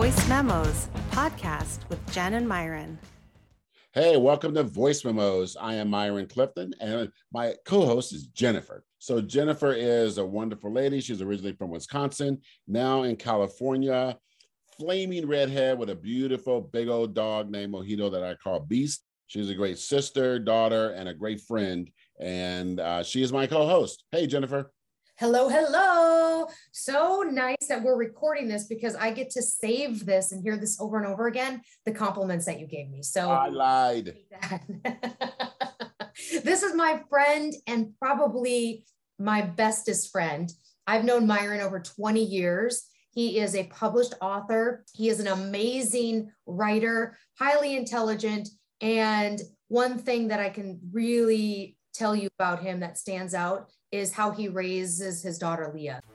Voice Memos podcast with Jen and Myron. Hey, welcome to Voice Memos. I am Myron Clifton, and my co host is Jennifer. So, Jennifer is a wonderful lady. She's originally from Wisconsin, now in California. Flaming redhead with a beautiful big old dog named Mojito that I call Beast. She's a great sister, daughter, and a great friend. And uh, she is my co host. Hey, Jennifer. Hello, hello. So nice that we're recording this because I get to save this and hear this over and over again. The compliments that you gave me. So I lied. this is my friend and probably my bestest friend. I've known Myron over 20 years. He is a published author. He is an amazing writer, highly intelligent. And one thing that I can really tell you about him that stands out is how he raises his daughter Leah.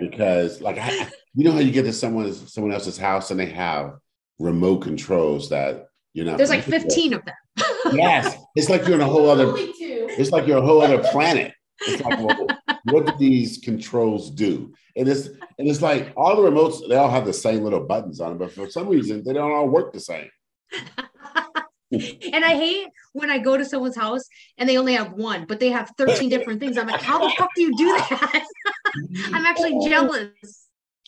because like I, you know how you get to someone's someone else's house and they have remote controls that you're not there's like 15 with. of them yes, it's like you're in a whole other. It's like you're a whole other planet. It's like, well, what do these controls do? And it's and it's like all the remotes, they all have the same little buttons on them, but for some reason they don't all work the same. and I hate when I go to someone's house and they only have one, but they have 13 different things. I'm like, how the fuck do you do that? I'm actually jealous.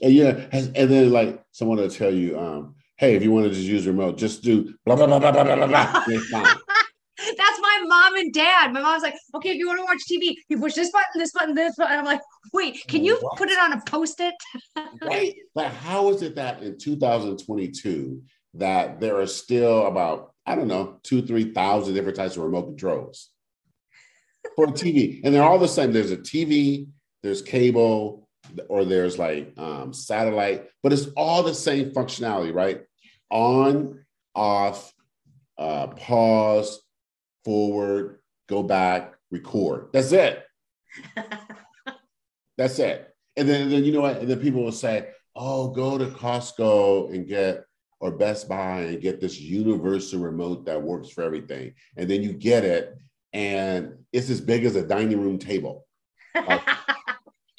And yeah, and then like someone will tell you, um, hey, if you want to just use remote, just do blah blah blah blah blah blah blah. Mom and dad. My mom's like, okay, if you want to watch TV, you push this button, this button, this button. I'm like, wait, can you what? put it on a post-it? right. Like, how is it that in 2022 that there are still about, I don't know, two, three thousand different types of remote controls for TV? And they're all the same. There's a TV, there's cable, or there's like um, satellite, but it's all the same functionality, right? On, off, uh, pause, forward, go back, record. That's it. That's it. And then, then you know what? And then people will say, "Oh, go to Costco and get or Best Buy and get this universal remote that works for everything." And then you get it, and it's as big as a dining room table. Like, uh,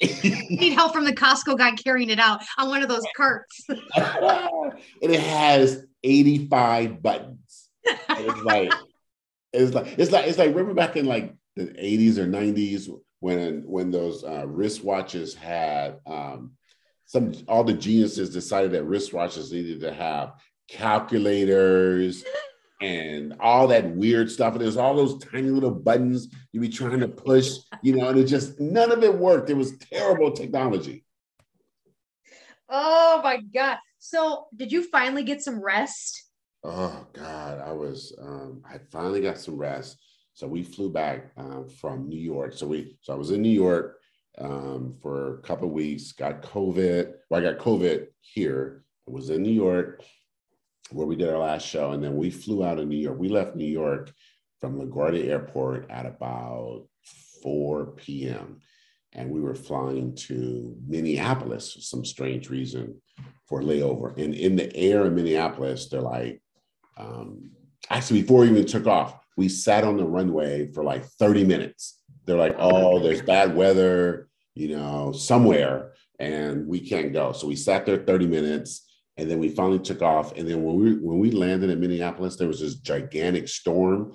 need help from the Costco guy carrying it out on one of those carts. and it has 85 buttons. And it's like it's like it's like it's like remember back in like the 80s or 90s when when those uh, wristwatches had um, some all the geniuses decided that wristwatches needed to have calculators and all that weird stuff. And there's all those tiny little buttons you be trying to push, you know, and it just none of it worked. It was terrible technology. Oh my god! So did you finally get some rest? Oh God, I was um, I finally got some rest. So we flew back um, from New York. So we so I was in New York um, for a couple weeks. Got COVID. Well, I got COVID here. I was in New York where we did our last show, and then we flew out of New York. We left New York from LaGuardia Airport at about 4 p.m. And we were flying to Minneapolis for some strange reason for layover. And in the air in Minneapolis, they're like, um, actually, before we even took off, we sat on the runway for like 30 minutes. They're like, oh, there's bad weather, you know, somewhere, and we can't go. So we sat there 30 minutes, and then we finally took off. And then when we when we landed in Minneapolis, there was this gigantic storm.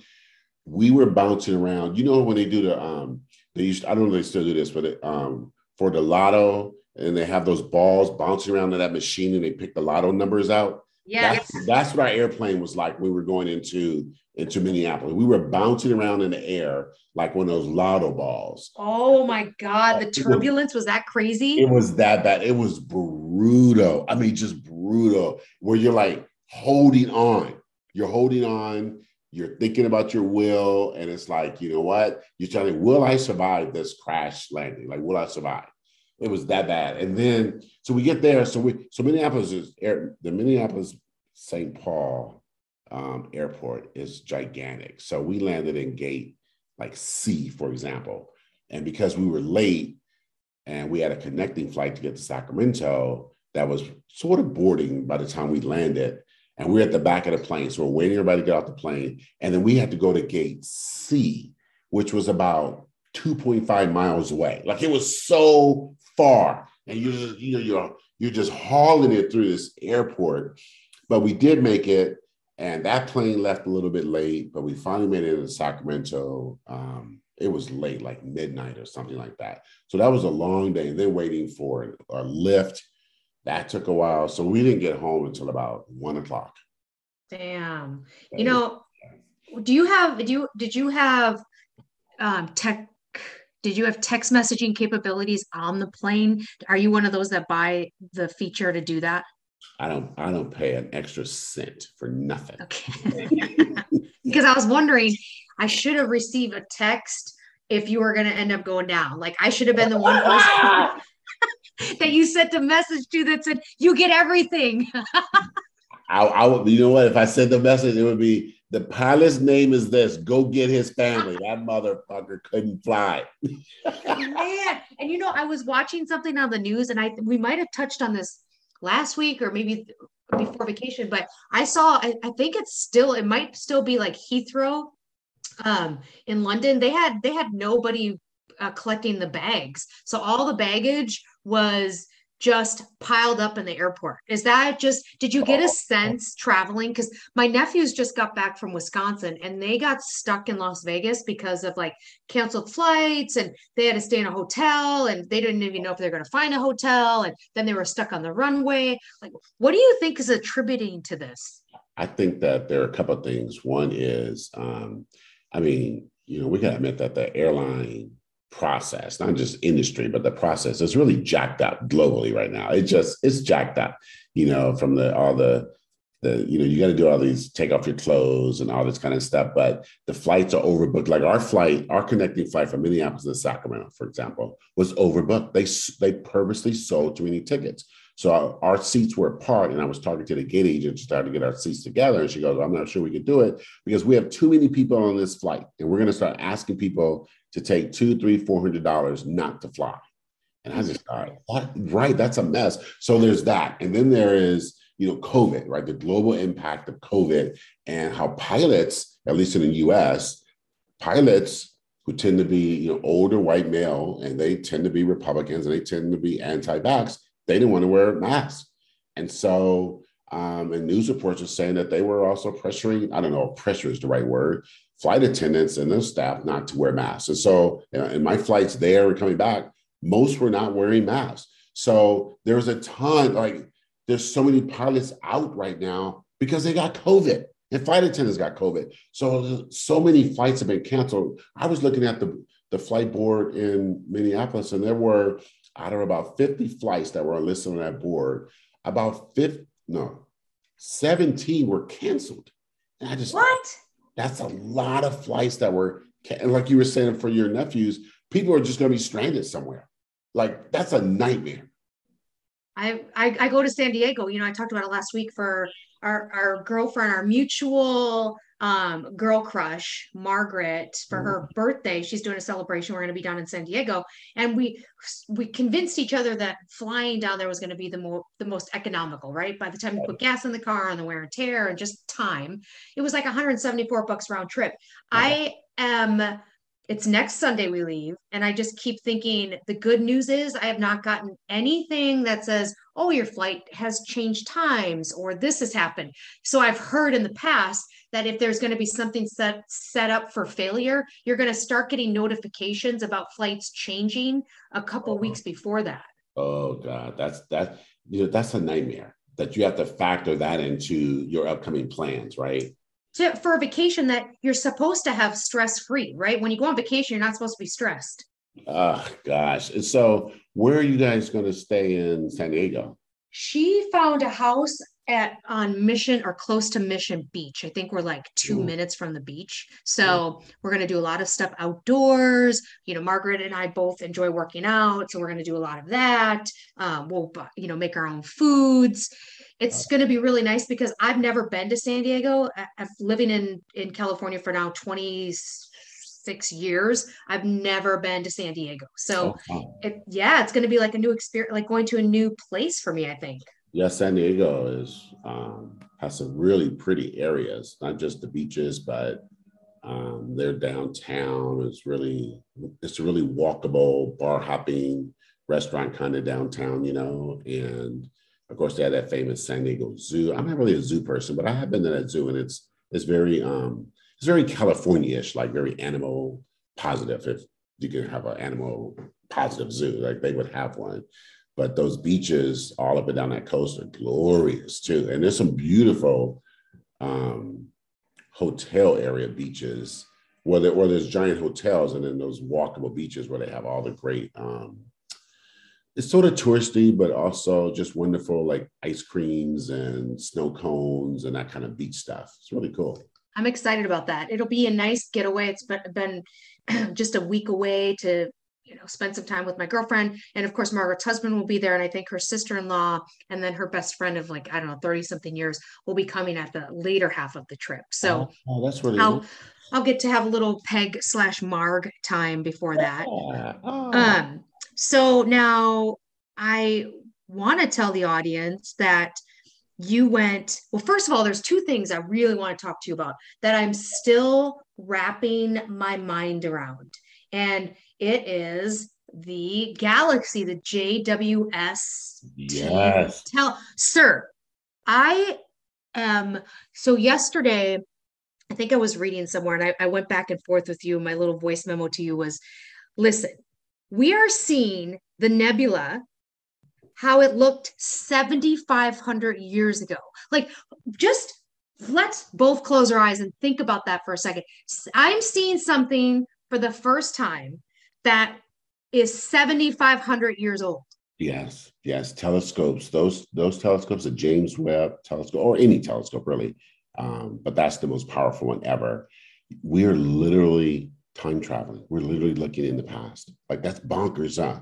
We were bouncing around. You know when they do the um, they used I don't know if they still do this, but it, um, for the lotto, and they have those balls bouncing around in that machine, and they pick the lotto numbers out. Yeah, that's, that's, what our airplane was like. We were going into into Minneapolis. We were bouncing around in the air like one of those lotto balls. Oh my god, the turbulence was, was that crazy? It was that bad. It was brutal. I mean, just brutal. Where you're like holding on. You're holding on. You're thinking about your will, and it's like, you know what? You're trying will I survive this crash landing? Like, will I survive? It was that bad. And then so we get there. So we so Minneapolis is air, the Minneapolis St. Paul um, airport is gigantic. So we landed in gate like C, for example. And because we were late and we had a connecting flight to get to Sacramento, that was sort of boarding by the time we landed. And we are at the back of the plane. So we're waiting everybody to get off the plane. And then we had to go to gate C, which was about 2.5 miles away. Like it was so far. And you're just, you know, you're you're just hauling it through this airport. But we did make it. And that plane left a little bit late, but we finally made it to Sacramento. Um, it was late, like midnight or something like that. So that was a long day. And then waiting for a lift that took a while. So we didn't get home until about one o'clock. Damn. You know, do you have do you did you have um tech did you have text messaging capabilities on the plane? Are you one of those that buy the feature to do that? I don't I don't pay an extra cent for nothing. Okay. because I was wondering, I should have received a text if you were going to end up going down. Like I should have been the one person that you sent a message to that said, "You get everything." I, I would, you know what? If I sent the message, it would be the pilot's name is this. Go get his family. That motherfucker couldn't fly. Man, and you know, I was watching something on the news, and I we might have touched on this last week or maybe before vacation, but I saw. I, I think it's still. It might still be like Heathrow, um, in London. They had they had nobody uh, collecting the bags, so all the baggage was just piled up in the airport. Is that just, did you get a sense traveling? Because my nephews just got back from Wisconsin and they got stuck in Las Vegas because of like canceled flights and they had to stay in a hotel and they didn't even know if they're going to find a hotel. And then they were stuck on the runway. Like, what do you think is attributing to this? I think that there are a couple of things. One is, um, I mean, you know, we got to admit that the airline process, not just industry, but the process is really jacked up globally right now. It just it's jacked up, you know, from the all the the you know you got to do all these take off your clothes and all this kind of stuff. But the flights are overbooked. Like our flight, our connecting flight from Minneapolis to Sacramento, for example, was overbooked. They they purposely sold too many tickets. So our, our, seats were apart, and I was talking to the gate agent to start to get our seats together. And she goes, "I'm not sure we can do it because we have too many people on this flight, and we're going to start asking people to take two, three, four hundred dollars not to fly. And I just thought, what? Right, that's a mess. So there's that, and then there is you know COVID, right? The global impact of COVID and how pilots, at least in the U.S., pilots who tend to be you know older white male and they tend to be Republicans and they tend to be anti-vax, they didn't want to wear masks, and so um, and news reports are saying that they were also pressuring, I don't know, if pressure is the right word, flight attendants and their staff not to wear masks. And so in my flights there and coming back, most were not wearing masks. So there's a ton, like there's so many pilots out right now because they got COVID and flight attendants got COVID. So so many flights have been canceled. I was looking at the, the flight board in Minneapolis and there were, I don't know, about 50 flights that were listed on that board. About 50, no, 17 were canceled. And I just what? That's a lot of flights that were, like you were saying for your nephews, people are just going to be stranded somewhere. Like that's a nightmare. I, I, I go to San Diego. You know, I talked about it last week for our our girlfriend, our mutual um, girl crush, Margaret, for her mm-hmm. birthday. She's doing a celebration. We're going to be down in San Diego, and we we convinced each other that flying down there was going to be the more the most economical. Right by the time you put gas in the car and the wear and tear and just time, it was like 174 bucks round trip. I am. It's next Sunday we leave, and I just keep thinking the good news is I have not gotten anything that says, "Oh, your flight has changed times," or "This has happened." So I've heard in the past that if there's going to be something set set up for failure, you're going to start getting notifications about flights changing a couple oh. weeks before that. Oh God, that's that you know that's a nightmare that you have to factor that into your upcoming plans, right? So for a vacation that you're supposed to have stress free, right? When you go on vacation, you're not supposed to be stressed. Oh gosh. And so where are you guys going to stay in San Diego? She found a house at on Mission or close to Mission Beach. I think we're like two minutes from the beach. So we're going to do a lot of stuff outdoors. You know, Margaret and I both enjoy working out. So we're going to do a lot of that. Um, we'll, you know, make our own foods. It's going to be really nice because I've never been to San Diego. I've living in, in California for now 20 six years, I've never been to San Diego. So, Oh, it, yeah, it's going to be like a new experience, like going to a new place for me, I think. Yeah, San Diego is um, has some really pretty areas, not just the beaches, but um, they're downtown. It's really it's a really walkable, bar hopping restaurant kind of downtown, you know. And of course, they have that famous San Diego Zoo. I'm not really a zoo person, but I have been to that zoo, and it's it's very um, it's very California-ish, like very animal positive. If you can have an animal positive zoo, like they would have one but those beaches all up and down that coast are glorious too. And there's some beautiful um, hotel area beaches where, there, where there's giant hotels and then those walkable beaches where they have all the great, um, it's sort of touristy, but also just wonderful like ice creams and snow cones and that kind of beach stuff. It's really cool. I'm excited about that. It'll be a nice getaway. It's been, just a week away to you know spend some time with my girlfriend and of course margaret's husband will be there and i think her sister-in-law and then her best friend of like i don't know 30 something years will be coming at the later half of the trip so oh, that's really i'll i'll get to have a little peg slash marg time before that oh. um so now i want to tell the audience that you went well first of all there's two things i really want to talk to you about that i'm still wrapping my mind around and it is the Galaxy, the JWS. Yes. Tell, sir, I am. So yesterday, I think I was reading somewhere and I, I went back and forth with you. My little voice memo to you was listen, we are seeing the nebula how it looked 7,500 years ago. Like, just let's both close our eyes and think about that for a second. I'm seeing something for the first time that is 7,500 years old. Yes, yes, telescopes. Those those telescopes, the James Webb telescope, or any telescope really, um, but that's the most powerful one ever. We are literally time traveling. We're literally looking in the past. Like that's bonkers, huh?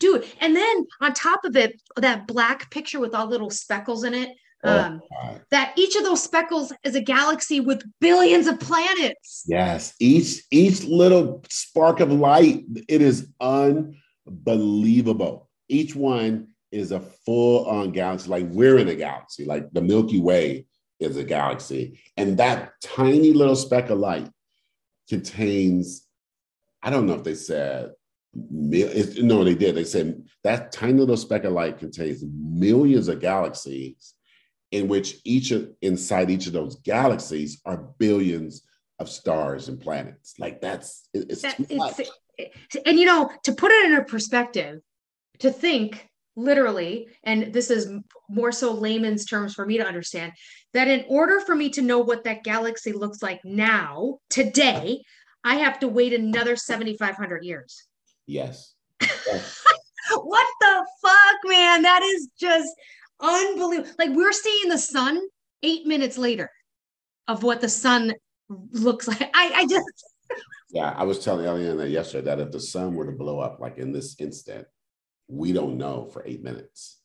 Dude, and then on top of it, that black picture with all little speckles in it. Um, oh, that each of those speckles is a galaxy with billions of planets. Yes, each each little spark of light, it is unbelievable. Each one is a full-on galaxy. Like we're in a galaxy. Like the Milky Way is a galaxy, and that tiny little speck of light contains. I don't know if they said no, they did. They said that tiny little speck of light contains millions of galaxies in which each of inside each of those galaxies are billions of stars and planets. Like that's it's, that, it's and you know to put it in a perspective, to think literally, and this is more so layman's terms for me to understand, that in order for me to know what that galaxy looks like now, today, I have to wait another 7,500 years. Yes. yes. what the fuck, man? That is just unbelievable. Like we're seeing the sun eight minutes later of what the sun looks like. I, I just. yeah, I was telling Eliana yesterday that if the sun were to blow up like in this instant, we don't know for eight minutes.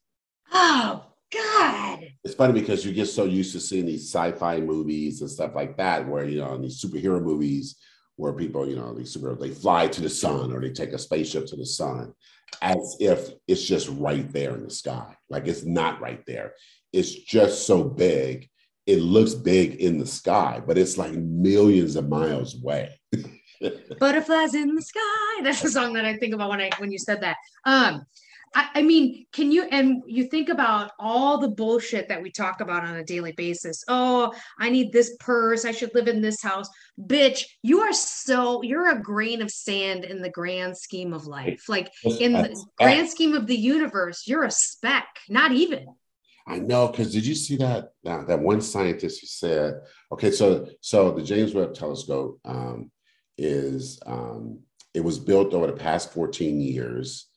Oh God. It's funny because you get so used to seeing these sci-fi movies and stuff like that, where you know, in these superhero movies where people, you know, these super they fly to the sun or they take a spaceship to the sun as if it's just right there in the sky. Like it's not right there. It's just so big. It looks big in the sky, but it's like millions of miles away. Butterflies in the sky. That's the song that I think about when I when you said that. Um, I, I mean, can you and you think about all the bullshit that we talk about on a daily basis? Oh, I need this purse. I should live in this house. Bitch, you are so you're a grain of sand in the grand scheme of life. Like in the grand scheme of the universe, you're a speck, not even. I know, because did you see that uh, that one scientist who said, okay, so so the James Webb Telescope um, is um, it was built over the past 14 years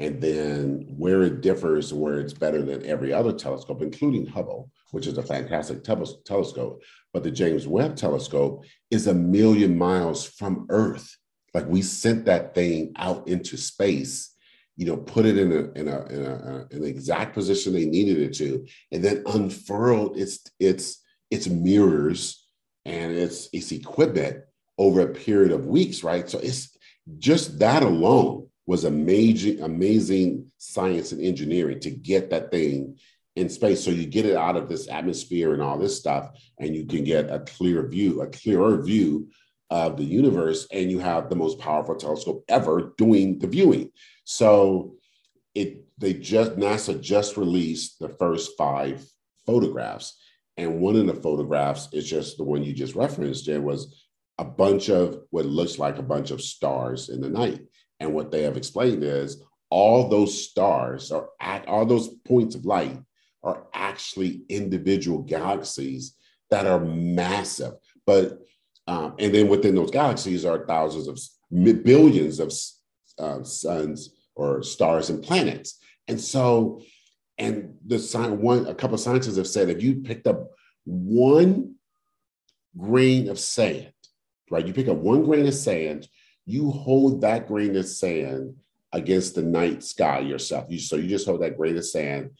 and then where it differs, where it's better than every other telescope, including Hubble, which is a fantastic te- telescope. But the James Webb telescope is a million miles from Earth. Like we sent that thing out into space, you know, put it in a in a in a exact position they needed it to, and then unfurled its its its mirrors and its its equipment over a period of weeks, right? So it's just that alone was amazing, amazing science and engineering to get that thing in space. So you get it out of this atmosphere and all this stuff, and you can get a clear view, a clearer view of the universe, and you have the most powerful telescope ever doing the viewing. So it they just NASA just released the first five photographs. And one of the photographs is just the one you just referenced. There was a bunch of what looks like a bunch of stars in the night. And what they have explained is all those stars are at all those points of light are actually individual galaxies that are massive. But um, and then within those galaxies are thousands of billions of uh, suns or stars and planets. And so, and the sign one, a couple of scientists have said if you picked up one grain of sand, right? You pick up one grain of sand, you hold that grain of sand against the night sky yourself. You, so you just hold that grain of sand,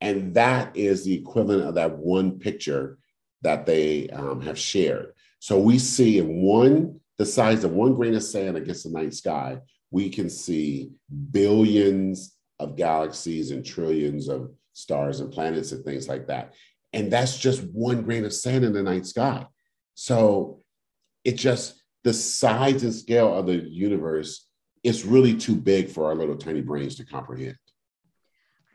and that is the equivalent of that one picture that they um, have shared. So we see in one, the size of one grain of sand against the night sky, we can see billions of galaxies and trillions of stars and planets and things like that. And that's just one grain of sand in the night sky. So it just, the size and scale of the universe is really too big for our little tiny brains to comprehend.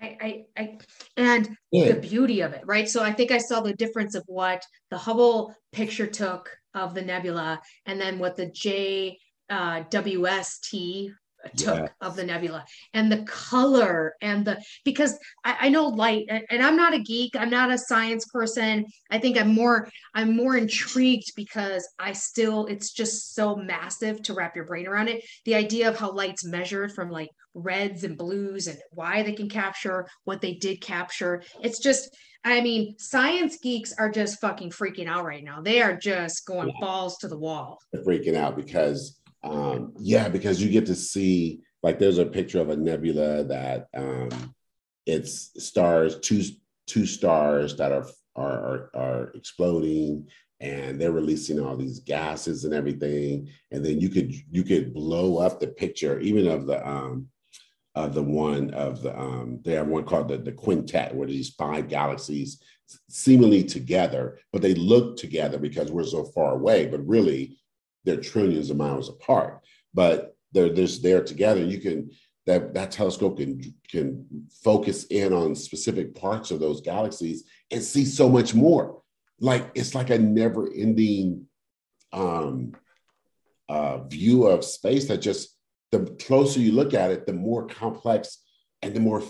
I, I, I and yeah. the beauty of it, right? So I think I saw the difference of what the Hubble picture took of the nebula and then what the J uh, WST took yeah. of the nebula and the color and the because I, I, know light and i'm not a geek i'm not a science person i think i'm more i'm more intrigued because i still it's just so massive to wrap your brain around it the idea of how light's measured from like reds and blues and why they can capture what they did capture it's just I mean, science geeks are just fucking freaking out right now. They are just going yeah. balls to the wall. They're freaking out because um, yeah, because you get to see like there's a picture of a nebula that um, it's stars, two two stars that are are are exploding and they're releasing all these gases and everything. And then you could you could blow up the picture even of the um of the one of the um they have one called the, the quintet where these five galaxies seemingly together but they look together because we're so far away. But really they're trillions of miles apart, but they're just there together. You can that that telescope can can focus in on specific parts of those galaxies and see so much more. Like it's like a never-ending um, uh, view of space that just the closer you look at it, the more complex and the more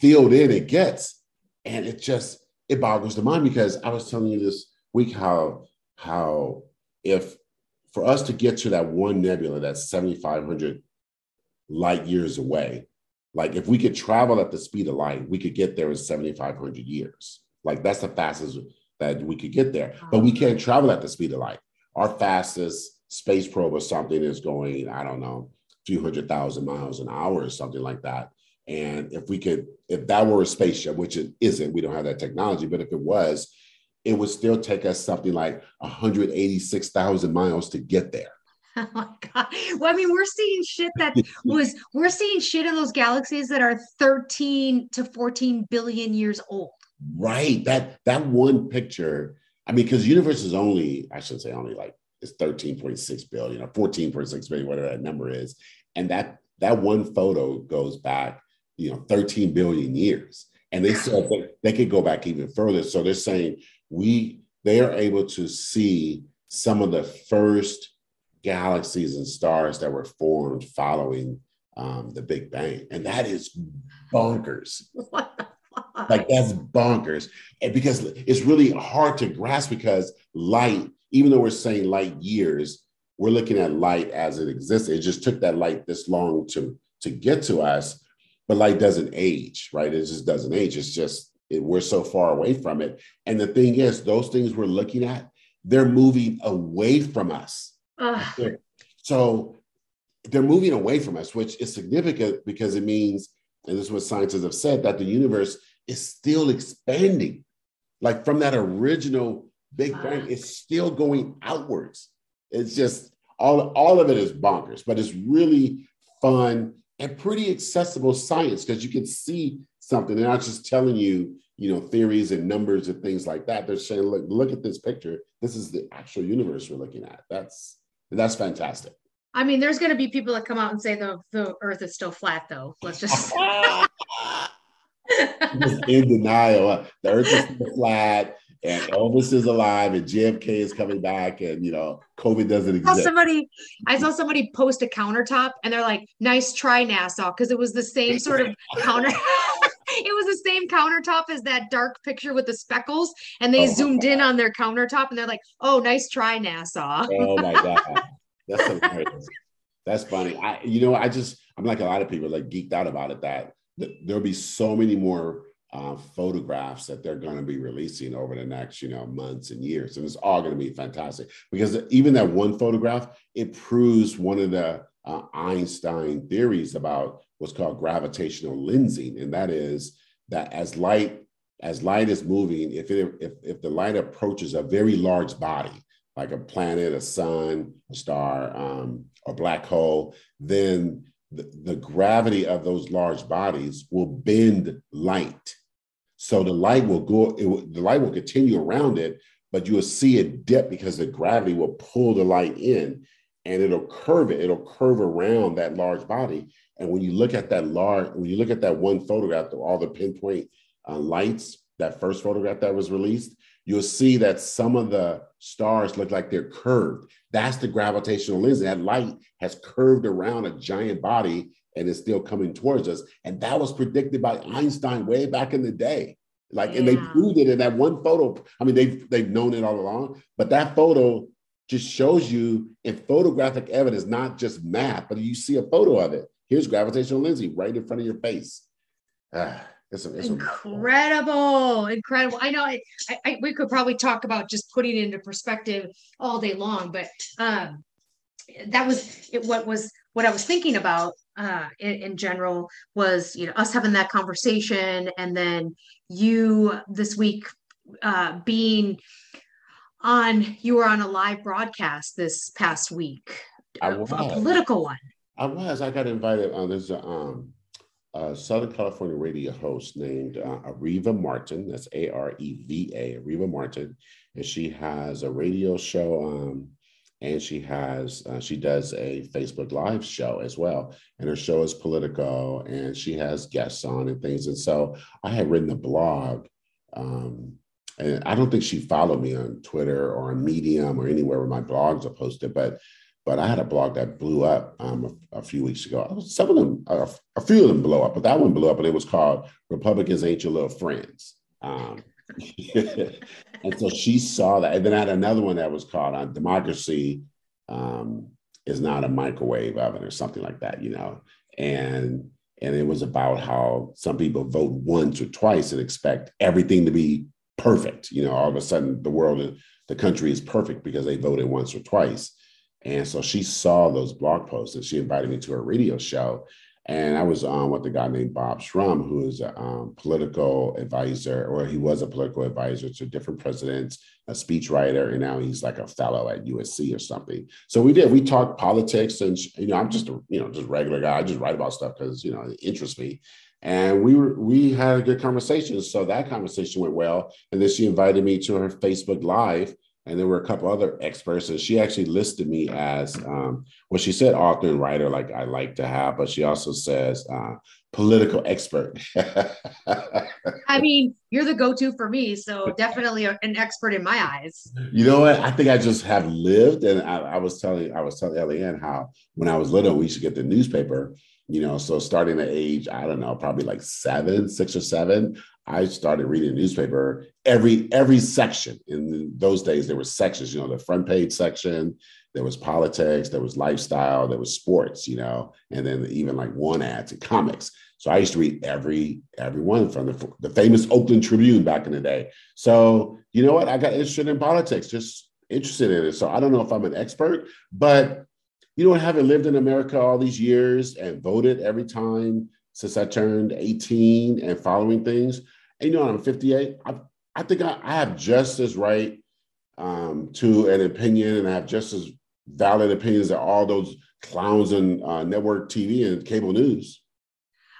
filled in it gets, and it just it boggles the mind because I was telling you this week how how if for us to get to that one nebula that's 7,500 light years away, like if we could travel at the speed of light, we could get there in 7,500 years. Like that's the fastest that we could get there. But we can't travel at the speed of light. Our fastest space probe or something is going, I don't know, a few hundred thousand miles an hour or something like that. And if we could, if that were a spaceship, which it isn't, we don't have that technology, but if it was, it would still take us something like 186,000 miles to get there. Oh my god! Well, I mean, we're seeing shit that was we're seeing shit in those galaxies that are 13 to 14 billion years old. Right. That that one picture. I mean, because universe is only I should say only like it's 13.6 billion or 14.6 billion, whatever that number is, and that that one photo goes back, you know, 13 billion years. And they said they, they could go back even further. So they're saying we they are able to see some of the first galaxies and stars that were formed following um, the Big Bang, and that is bonkers. like that's bonkers, and because it's really hard to grasp because light, even though we're saying light years, we're looking at light as it exists. It just took that light this long to to get to us, but light doesn't age, right? It just doesn't age. It's just it, we're so far away from it. And the thing is, those things we're looking at, they're moving away from us. So they're moving away from us, which is significant because it means, and this is what scientists have said, that the universe is still expanding. Like from that original Big Bang, it's still going outwards. it's just all all of it is bonkers, but it's really fun and pretty accessible science because you can see something. They're not just telling you, you know, theories and numbers and things like that. They're saying, look, look at this picture. This is the actual universe we're looking at. That's that's fantastic. I mean, there's going to be people that come out and say the the Earth is still flat, though. Let's just in denial. The Earth is still flat and Elvis is alive and JFK is coming back and you know COVID doesn't exist. I saw somebody I saw somebody post a countertop and they're like, nice try NASA, because it was the same sort of counter. it was the same countertop as that dark picture with the speckles, and they oh zoomed in on their countertop and they're like, oh, nice try, NASA. oh my god. That's hilarious. That's funny. I you know, I just I'm like a lot of people like geeked out about it that there'll be so many more uh, photographs that they're going to be releasing over the next you know months and years and it's all going to be fantastic because even that one photograph it proves one of the uh, einstein theories about what's called gravitational lensing. And that is that as light as light is moving if it if, if the light approaches a very large body like a planet a sun a star um, a black hole then the, the gravity of those large bodies will bend light. So the light will go, will, the light will continue around it, but you will see it dip because the gravity will pull the light in and it'll curve it. It'll curve around that large body. And when you look at that large, when you look at that one photograph, all the pinpoint uh, lights, that first photograph that was released, you'll see that some of the stars look like they're curved. That's the gravitational lens. That light has curved around a giant body and is still coming towards us. And that was predicted by Einstein way back in the day. Like, yeah. and they proved it in that one photo. I mean, they've they've known it all along, but that photo just shows you in photographic evidence, not just math, but you see a photo of it. Here's gravitational lensing right in front of your face. Ah, it's, a, it's incredible, incredible. I know I, I, we could probably talk about just putting it into perspective all day long, but um, that was it, what was what I was thinking about uh, in, in, general was you know us having that conversation and then you this week uh, being on you were on a live broadcast this past week. I was. a political one. I was. I got invited on uh, there's a, um, a southern california radio host named uh, Areva martin. That's a-r-e-v-a Areva martin. And she has a radio show um, and she has uh, she does a facebook live show as well. And her show is political and she has guests on and things. And so i had written a blog um, and i don't think she followed me on twitter or on medium or anywhere where my blogs are posted but but i had a blog that blew up um, a, a, few weeks ago some of them a, a, few of them blew up but that one blew up and it was called republicans ain't your little friends um, and so she saw that. And then I had another one that was called uh, Democracy um, is not a microwave oven or something like that, you know. And and it was about how some people vote once or twice and expect everything to be perfect. You know, all of a sudden the world, the country is perfect because they voted once or twice. And so she saw those blog posts and she invited me to her radio show. And I was on with a guy named Bob Shrum, who is a um, political advisor, or he was a political advisor to different presidents, a speechwriter, and now he's like a fellow at USC or something. So we did. We talked politics, and you know, I'm just a you know just regular guy. I just write about stuff because you know it interests me. And we were we had a good conversation. So that conversation went well. And then she invited me to her Facebook Live. And there were a couple other experts. And she actually listed me as um, well she said author and writer like i like to have but she also says uh, political expert. I mean you're the go-to for me. So definitely an expert in my eyes. You know what? I think i just have lived. And i, I was telling i was telling Eliane how when i was little we used to get the newspaper you know so starting at age i don't know probably like seven six or seven I started reading the newspaper every every section. In those days, there were sections. You know, the front page section. There was politics. There was lifestyle. There was sports. You know, and then even like one ads and comics. So I used to read every every one from the, the famous Oakland Tribune back in the day. So you know what? I got interested in politics. Just interested in it. So I don't know if I'm an expert, but you know, having lived in America all these years and voted every time since I turned 18 and following things. And you know, I'm 58. I, I think I, I have just as right um, to an opinion and I have just as valid opinions of all those clowns on uh, network TV and cable news.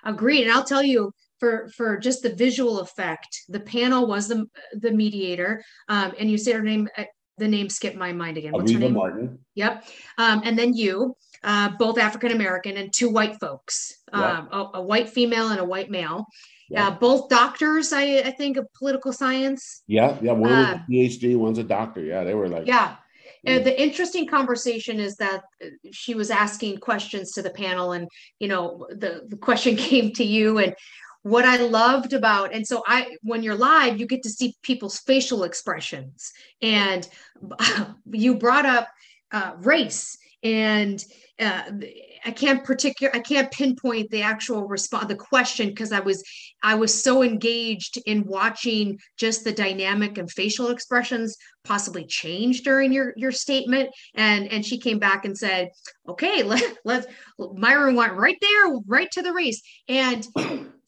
Agreed. And I'll tell you, for for just the visual effect, the panel was the the mediator. Um, and you say her name, uh, the name skipped my mind again. What's Areva her name? Martin. Yep. Um, and then you, uh, both African American and two white folks, um, a, a, white female and a white male. Yeah. Uh, both doctors, I, I think, of political science. Yeah, yeah. One uh, a PhD, one's a doctor. Yeah, they were like. Yeah. Uh, the interesting conversation is that uh, she was asking questions to the panel, and you know, the the question came to you, and what I loved about, and so I, when you're live, you get to see people's facial expressions, and you brought up uh, race and uh, I can't particular I can't pinpoint the actual response the question because I was I was so engaged in watching just the dynamic and facial expressions possibly change during your your statement. And and she came back and said okay let, let's Myron went right there right to the race. And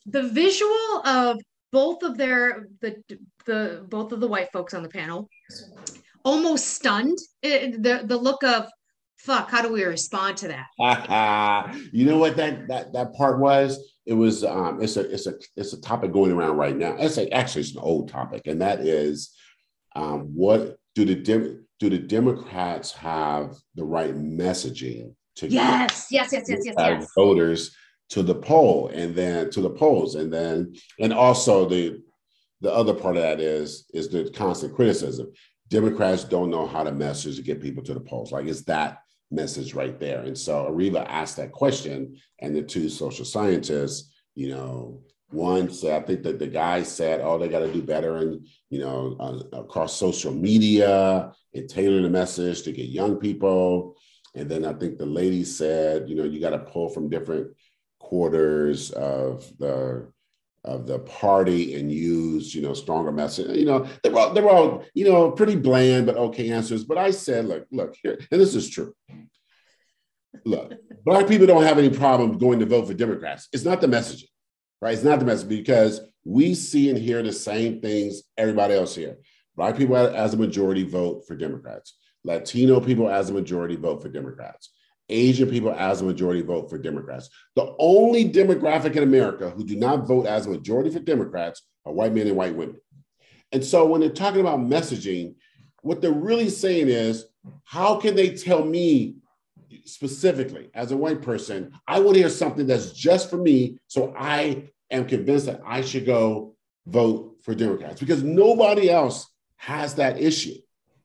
the visual of both of their the the both of the white folks on the panel almost stunned it, the the look of fuck, how do we respond to that? you know what that that that part was? It was um it's a it's a it's a topic going around right now. It's a, actually it's an old topic, and that is um, what do the Dem- do the Democrats have the right messaging to yes yes yes yes yes, yes. voters to the poll and then to the polls and then and also the the other part of that is is the constant criticism. Democrats don't know how to message to get people to the polls. Like it's that message right there. And so Areva asked that question, and the two social scientists, you know, one said, I think that the guy said, oh, they got to do better and, you know, uh, across social media and tailor the message to get young people. And then I think the lady said, you know, you got to pull from different quarters of the of the party and use, you know, stronger message. You know, they were all, they were all, you know, pretty bland but okay answers. But I said, look, look here, and this is true. Look, black people don't have any problem going to vote for Democrats. It's not the messaging, right? It's not the message because we see and hear the same things everybody else here. Black people as a majority vote for Democrats. Latino people as a majority vote for Democrats. Asian people as a majority vote for Democrats. The only demographic in America who do not vote as a majority for Democrats are white men and white women. And so when they're talking about messaging, what they're really saying is, how can they tell me specifically as a white person, I want to hear something that's just for me so I am convinced that I should go vote for Democrats because nobody else has that issue.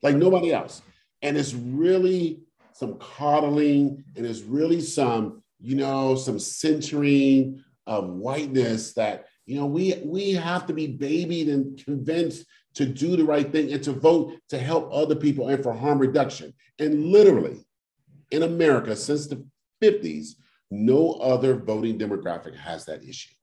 Like nobody else. And it's really some coddling, and it's really some, you know, some centering of whiteness that, you know, we we have to be babied and convinced to do the right thing and to vote to help other people and for harm reduction. And literally, in America since the 50s, no other voting demographic has that issue.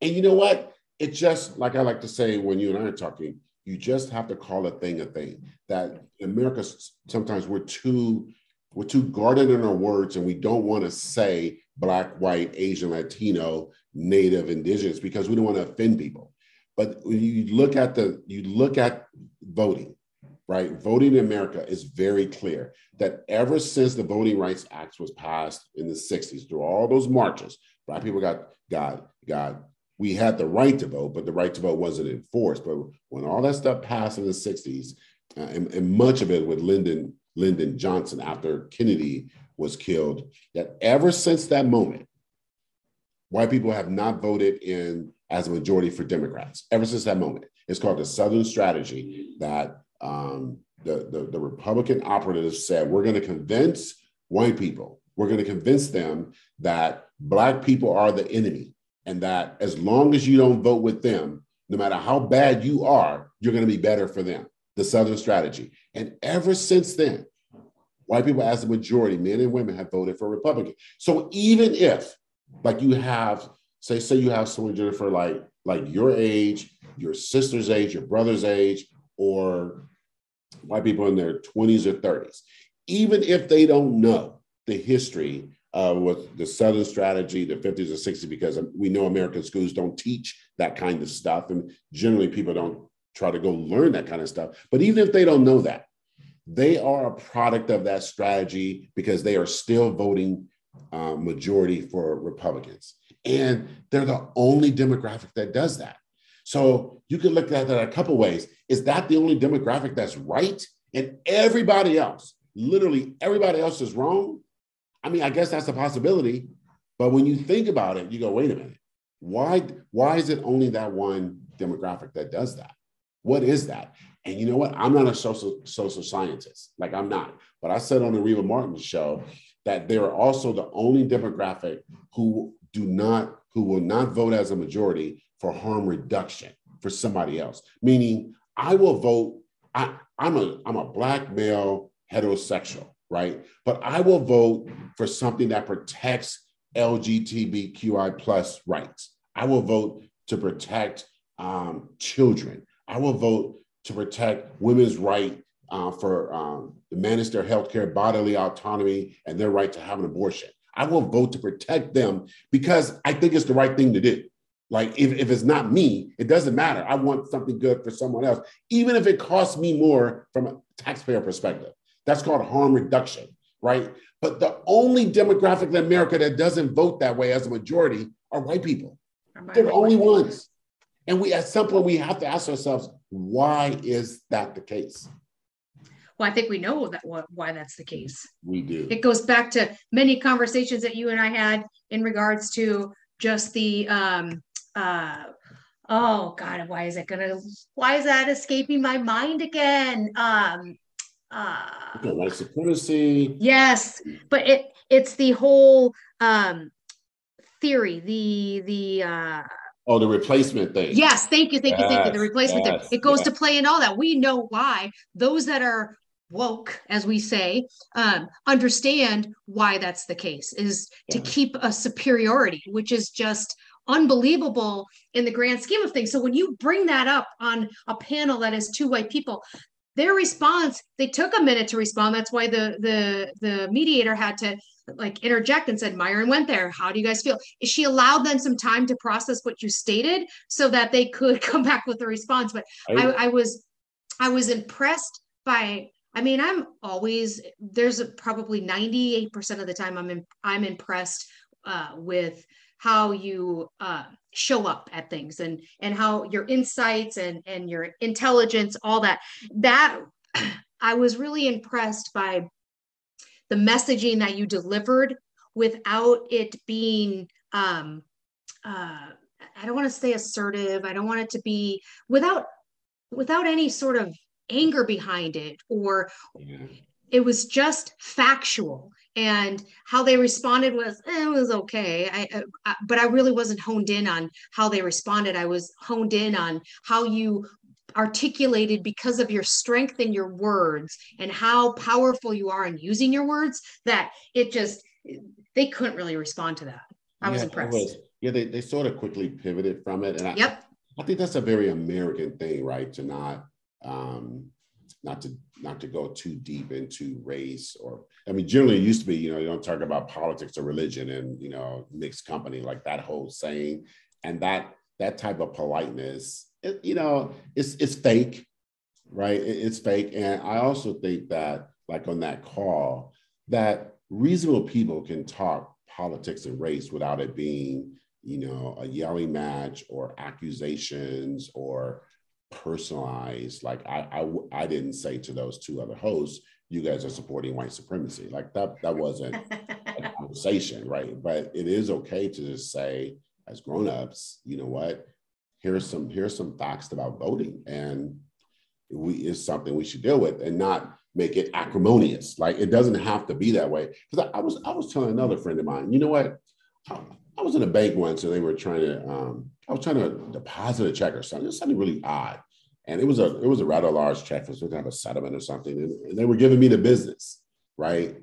And you know what? It just, like I like to say when you and I are talking, you just have to call a thing a thing. That in America, sometimes we're too we're too guarded in our words, and we don't want to say black, white, Asian, Latino, Native, Indigenous because we don't want to offend people. But when you look at the you look at voting, right? Voting in America is very clear that ever since the Voting Rights Act was passed in the 60s, through all those marches, black people got got got we had the right to vote, but the right to vote wasn't enforced. But when all that stuff passed in the 60s, uh, and, and, much of it with Lyndon, Lyndon Johnson after Kennedy was killed, that ever since that moment, white people have not voted in as a majority for Democrats. Ever since that moment. It's called the Southern Strategy that um, the, the, the Republican operatives said, we're going to convince white people, we're going to convince them that Black people are the enemy and that as long as you don't vote with them, no matter how bad you are, you're going to be better for them. The Southern strategy. And ever since then, white people, as a majority, men and women, have voted for Republican. So even if, like, you have, say, say you have someone, Jennifer, like, like your age, your sister's age, your brother's age, or white people in their 20s or 30s, even if they don't know the history uh, with the Southern strategy, the 50s or 60s, because we know American schools don't teach that kind of stuff. And generally, people don't try to go learn that kind of stuff. But even if they don't know that, they are a product of that strategy because they are still voting uh, majority for Republicans. And they're the only demographic that does that. So you can look at that a couple ways. Is that the only demographic that's right? And everybody else, literally everybody else is wrong? I mean, I guess that's a possibility. But when you think about it, you go, wait a minute. Why, why is it only that one demographic that does that? What is that? And you know what? I'm not a social social scientist. Like I'm not. But I said on the Areva Martin show that they are also the only demographic who do not, who will not vote as a majority for harm reduction for somebody else. Meaning, I will vote. I, I'm a I'm a black male heterosexual, right? But I will vote for something that protects LGBTQI plus rights. I will vote to protect um, children. I will vote to protect women's right uh, for um, to manage their healthcare, bodily autonomy, and their right to have an abortion. I will vote to protect them because I think it's the right thing to do. Like if, if it's not me, it doesn't matter. I want something good for someone else, even if it costs me more from a taxpayer perspective. That's called harm reduction, right? But the only demographic in America that doesn't vote that way as a majority are white people. They're the only ones. And we at some point we have to ask ourselves, why is that the case? Well, I think we know that why that's the case. We do. It goes back to many conversations that you and I had in regards to just the um uh oh god why is it gonna why is that escaping my mind again um uh white supremacy yes but it it's the whole um theory the the uh Oh, the replacement thing. Yes, thank you, thank yes, you, thank you. The replacement yes, thing. It goes yes. to play in all that. We know why those that are woke, as we say, um, understand why that's the case, is yeah. to keep a superiority, which is just unbelievable in the grand scheme of things. So when you bring that up on a panel that is two white people, their response, they took a minute to respond. That's why the the the mediator had to like interject and said, Myron went there. How do you guys feel? She allowed them some time to process what you stated so that they could come back with a response. But I, I, I was I was impressed by I mean, I'm always there's a, probably 98% of the time I'm in, I'm impressed uh, with how you uh, show up at things and and how your insights and and your intelligence, all that. That I was really impressed by the messaging that you delivered without it being um, uh, I don't want to say assertive. I don't want it to be without without any sort of anger behind it or yeah. it was just factual and how they responded was eh, it was okay. I, I, but i really wasn't honed in on how they responded. I was honed in on how you articulated because of your strength in your words and how powerful you are in using your words that it just they couldn't really respond to that. I yeah, was impressed. was, yeah they, they sort of quickly pivoted from it. And I, yep. I think that's a very american thing right? To not um, not to not to go too deep into race or I mean generally it used to be you know you don't talk about politics or religion and you know mixed company like that whole saying. And that that type of politeness it, you know it's it's fake right? It, it's fake. And I also think that like on that call that reasonable people can talk politics and race without it being you know a yelling match or accusations or personalized. Like I, I, I didn't say to those two other hosts, you guys are supporting white supremacy. Like that, that wasn't a conversation, right? But it is okay to just say, as grown-ups, you know what? Here's some here's some facts about voting, and we is something we should deal with, and not make it acrimonious. Like it doesn't have to be that way. Because I, I, was I was telling another friend of mine, you know what? I, was in a bank once, and they were trying to um, I was trying to deposit a check or something. It was something really odd. And it was a it was a rather large check for some kind of a settlement or something. And, and, they were giving me the business, right?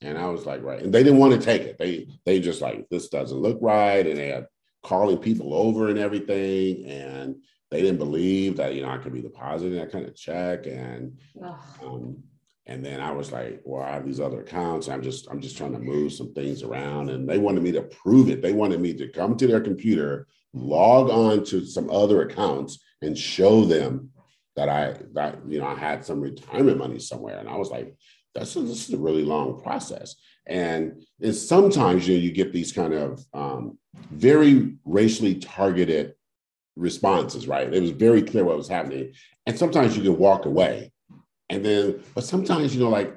And I was like, right. And they didn't want to take it. They they just like, this doesn't look right. And they had calling people over and everything. And they didn't believe that, you know, I could be depositing that kind of check. And um, and then I was like, well, I have these other accounts. I'm just, I'm just trying to move some things around. And they wanted me to prove it. They wanted me to come to their computer log on to some other accounts and show them that I that you know I had some retirement money somewhere, and I was like, that's this is a really long process. And, and sometimes you know you get these kind of um, very racially targeted responses, right? It was very clear what was happening, and sometimes you can walk away, and then but sometimes you know like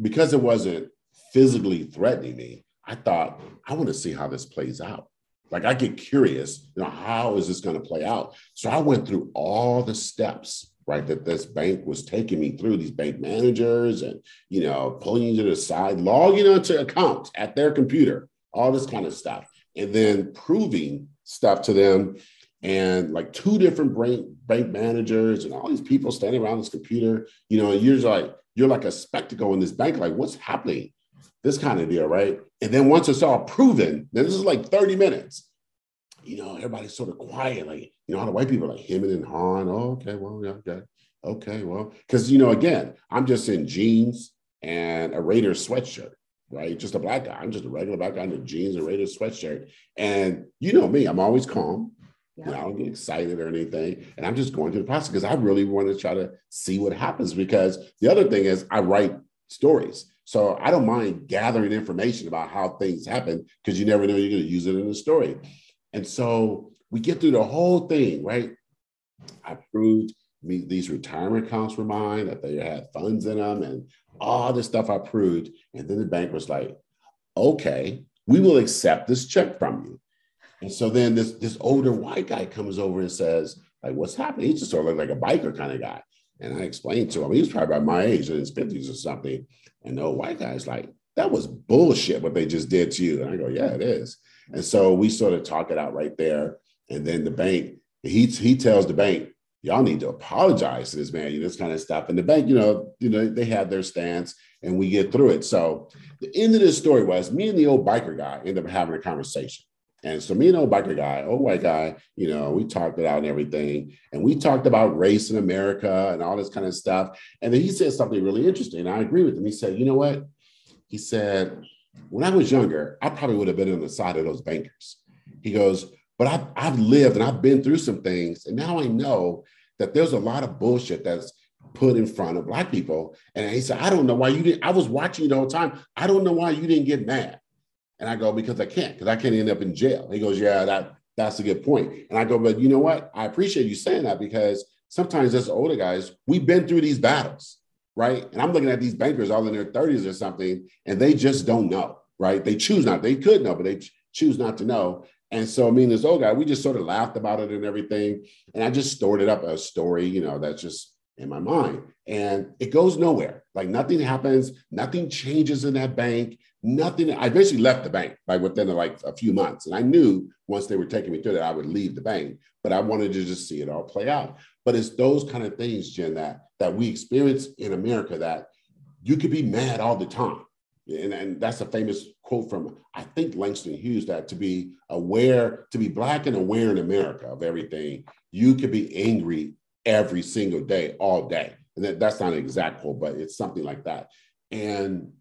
because it wasn't physically threatening me, I thought I want to see how this plays out. Like I get curious, you know, how is this going to play out? So I went through all the steps right that this bank was taking me through these bank managers and you know pulling you to the side logging onto accounts at their computer all this kind of stuff and then proving stuff to them and like two different bank, bank managers and all these people standing around this computer you know and you're like you're like a spectacle in this bank like what's happening this kind of deal right and then once it's all proven then this is like 30 minutes you know, everybody's sort of quiet. Like, you know, all the white people like him and Han. Oh, okay, well, yeah, okay. Okay, well, because you know, again, I'm just in jeans and a Raiders sweatshirt, right? Just a black guy. I'm just a regular black guy in jeans and Raiders sweatshirt. And you know me, I'm always calm. Yeah. I don't get excited or anything. And I'm just going through the process because I really want to try to see what happens. Because the other thing is I write stories. So I don't mind gathering information about how things happen because you never know you're going to use it in a story. And so we get through the whole thing, right? I proved me these retirement accounts were mine, that they had funds in them, and all this stuff I proved. And then the bank was like, okay, we will accept this check from you. And so then this, this older white guy comes over and says, like, what's happening? He just sort of looked like a biker kind of guy. And I explained to him, he was probably about my age, in his 50s or something. And the old white guy's like, that was bullshit what they just did to you. And I go, yeah, it is. And so we sort of talk it out right there. And then the bank, he, he tells the bank, y'all need to apologize to this man, you know, this kind of stuff. And the bank, you know, you know, they have their stance and we get through it. So the end of this story was me and the old biker guy end up having a conversation. And so me and old biker guy, old white guy, you know, we talked it out and everything. And we talked about race in America and all this kind of stuff. And then he said something really interesting. And I agree with him. He said, you know what? He said, when I was younger, I probably would have been on the side of those bankers. He goes, but I've, I've lived and I've been through some things. And now I know that there's a lot of bullshit that's put in front of Black people. And he said, I don't know why you didn't. I was watching you the whole time. I don't know why you didn't get mad. And I go, because I can't, because I can't end up in jail. He goes, Yeah, that that's a good point. And I go, but you know what? I appreciate you saying that because sometimes as older guys, we've been through these battles right? And I'm looking at these bankers all in their 30s or something, and they just don't know, right? They choose not. They could know, but they choose not to know. And so, I mean, this old guy, we just sort of laughed about it and everything. And I just stored it up a story, you know, that's just in my mind. And it goes nowhere. Like nothing happens, nothing changes in that bank, nothing. I basically left the bank like within like a few months. And I knew once they were taking me through that, I would leave the bank, but I wanted to just see it all play out. But it's those kind of things, Jenn, that that we experience in America that you could be mad all the time. And, and that's a famous quote from I think Langston Hughes that to be aware, to be black and aware in America of everything, you could be angry every single day, all day. And that, that's not an exact quote, but it's something like that. And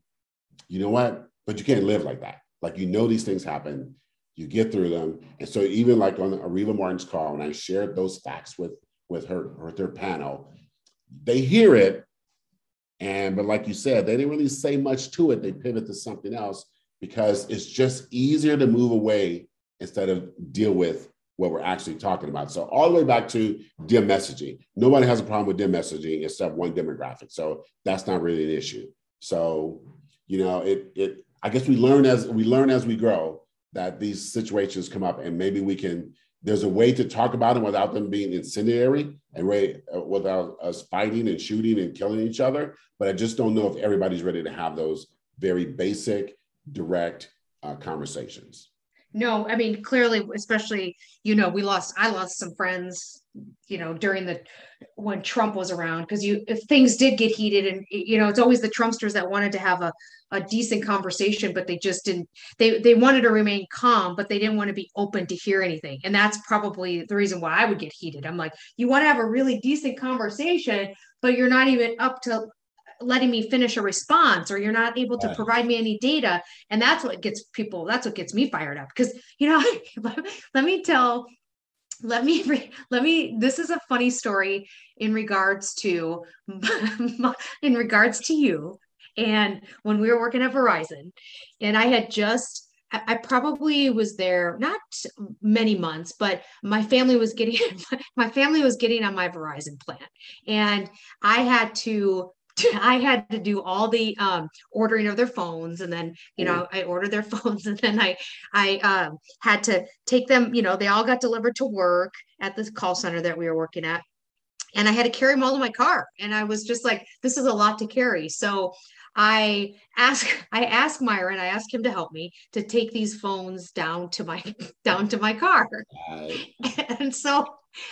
you know what? But you can't live like that. Like you know these things happen, you get through them. And so even like on Areva Martin's call, when I shared those facts with with her with her panel, they hear it, and but like you said, they didn't really say much to it. They pivot to something else because it's just easier to move away instead of deal with what we're actually talking about. So all the way back to dim messaging. Nobody has a problem with dim messaging except one demographic. So that's not really an issue. So, you know, it it I guess we learn as we learn as we grow that these situations come up and maybe we can there's a way to talk about them without them being incendiary and way, uh, without us fighting and shooting and killing each other. But I just don't know if everybody's ready to have those very basic, direct uh, conversations. No, I mean, clearly, especially, you know, we lost, I lost some friends, you know, during the, when Trump was around, because you, if things did get heated and, you know, it's always the Trumpsters that wanted to have a, a decent conversation, but they just didn't, they, they wanted to remain calm, but they didn't want to be open to hear anything. And that's probably the reason why I would get heated. I'm like, you want to have a really decent conversation, but you're not even up to letting me finish a response or you're not able to right. provide me any data. And that's what gets people that's what gets me fired up. Because you know let me tell let me let me this is a funny story in regards to in regards to you and when we were working at Verizon. And I had just I probably was there not many months, but my family was getting my family was getting on my Verizon plan, and I had to I had to do all the um, ordering of their phones, and then you know I ordered their phones, and then I I um, had to take them. You know, they all got delivered to work at this call center that we were working at, and I had to carry them all in my car, and I was just like, this is a lot to carry. So I ask I ask Myron, I ask him to help me to take these phones down to my down to my car. And so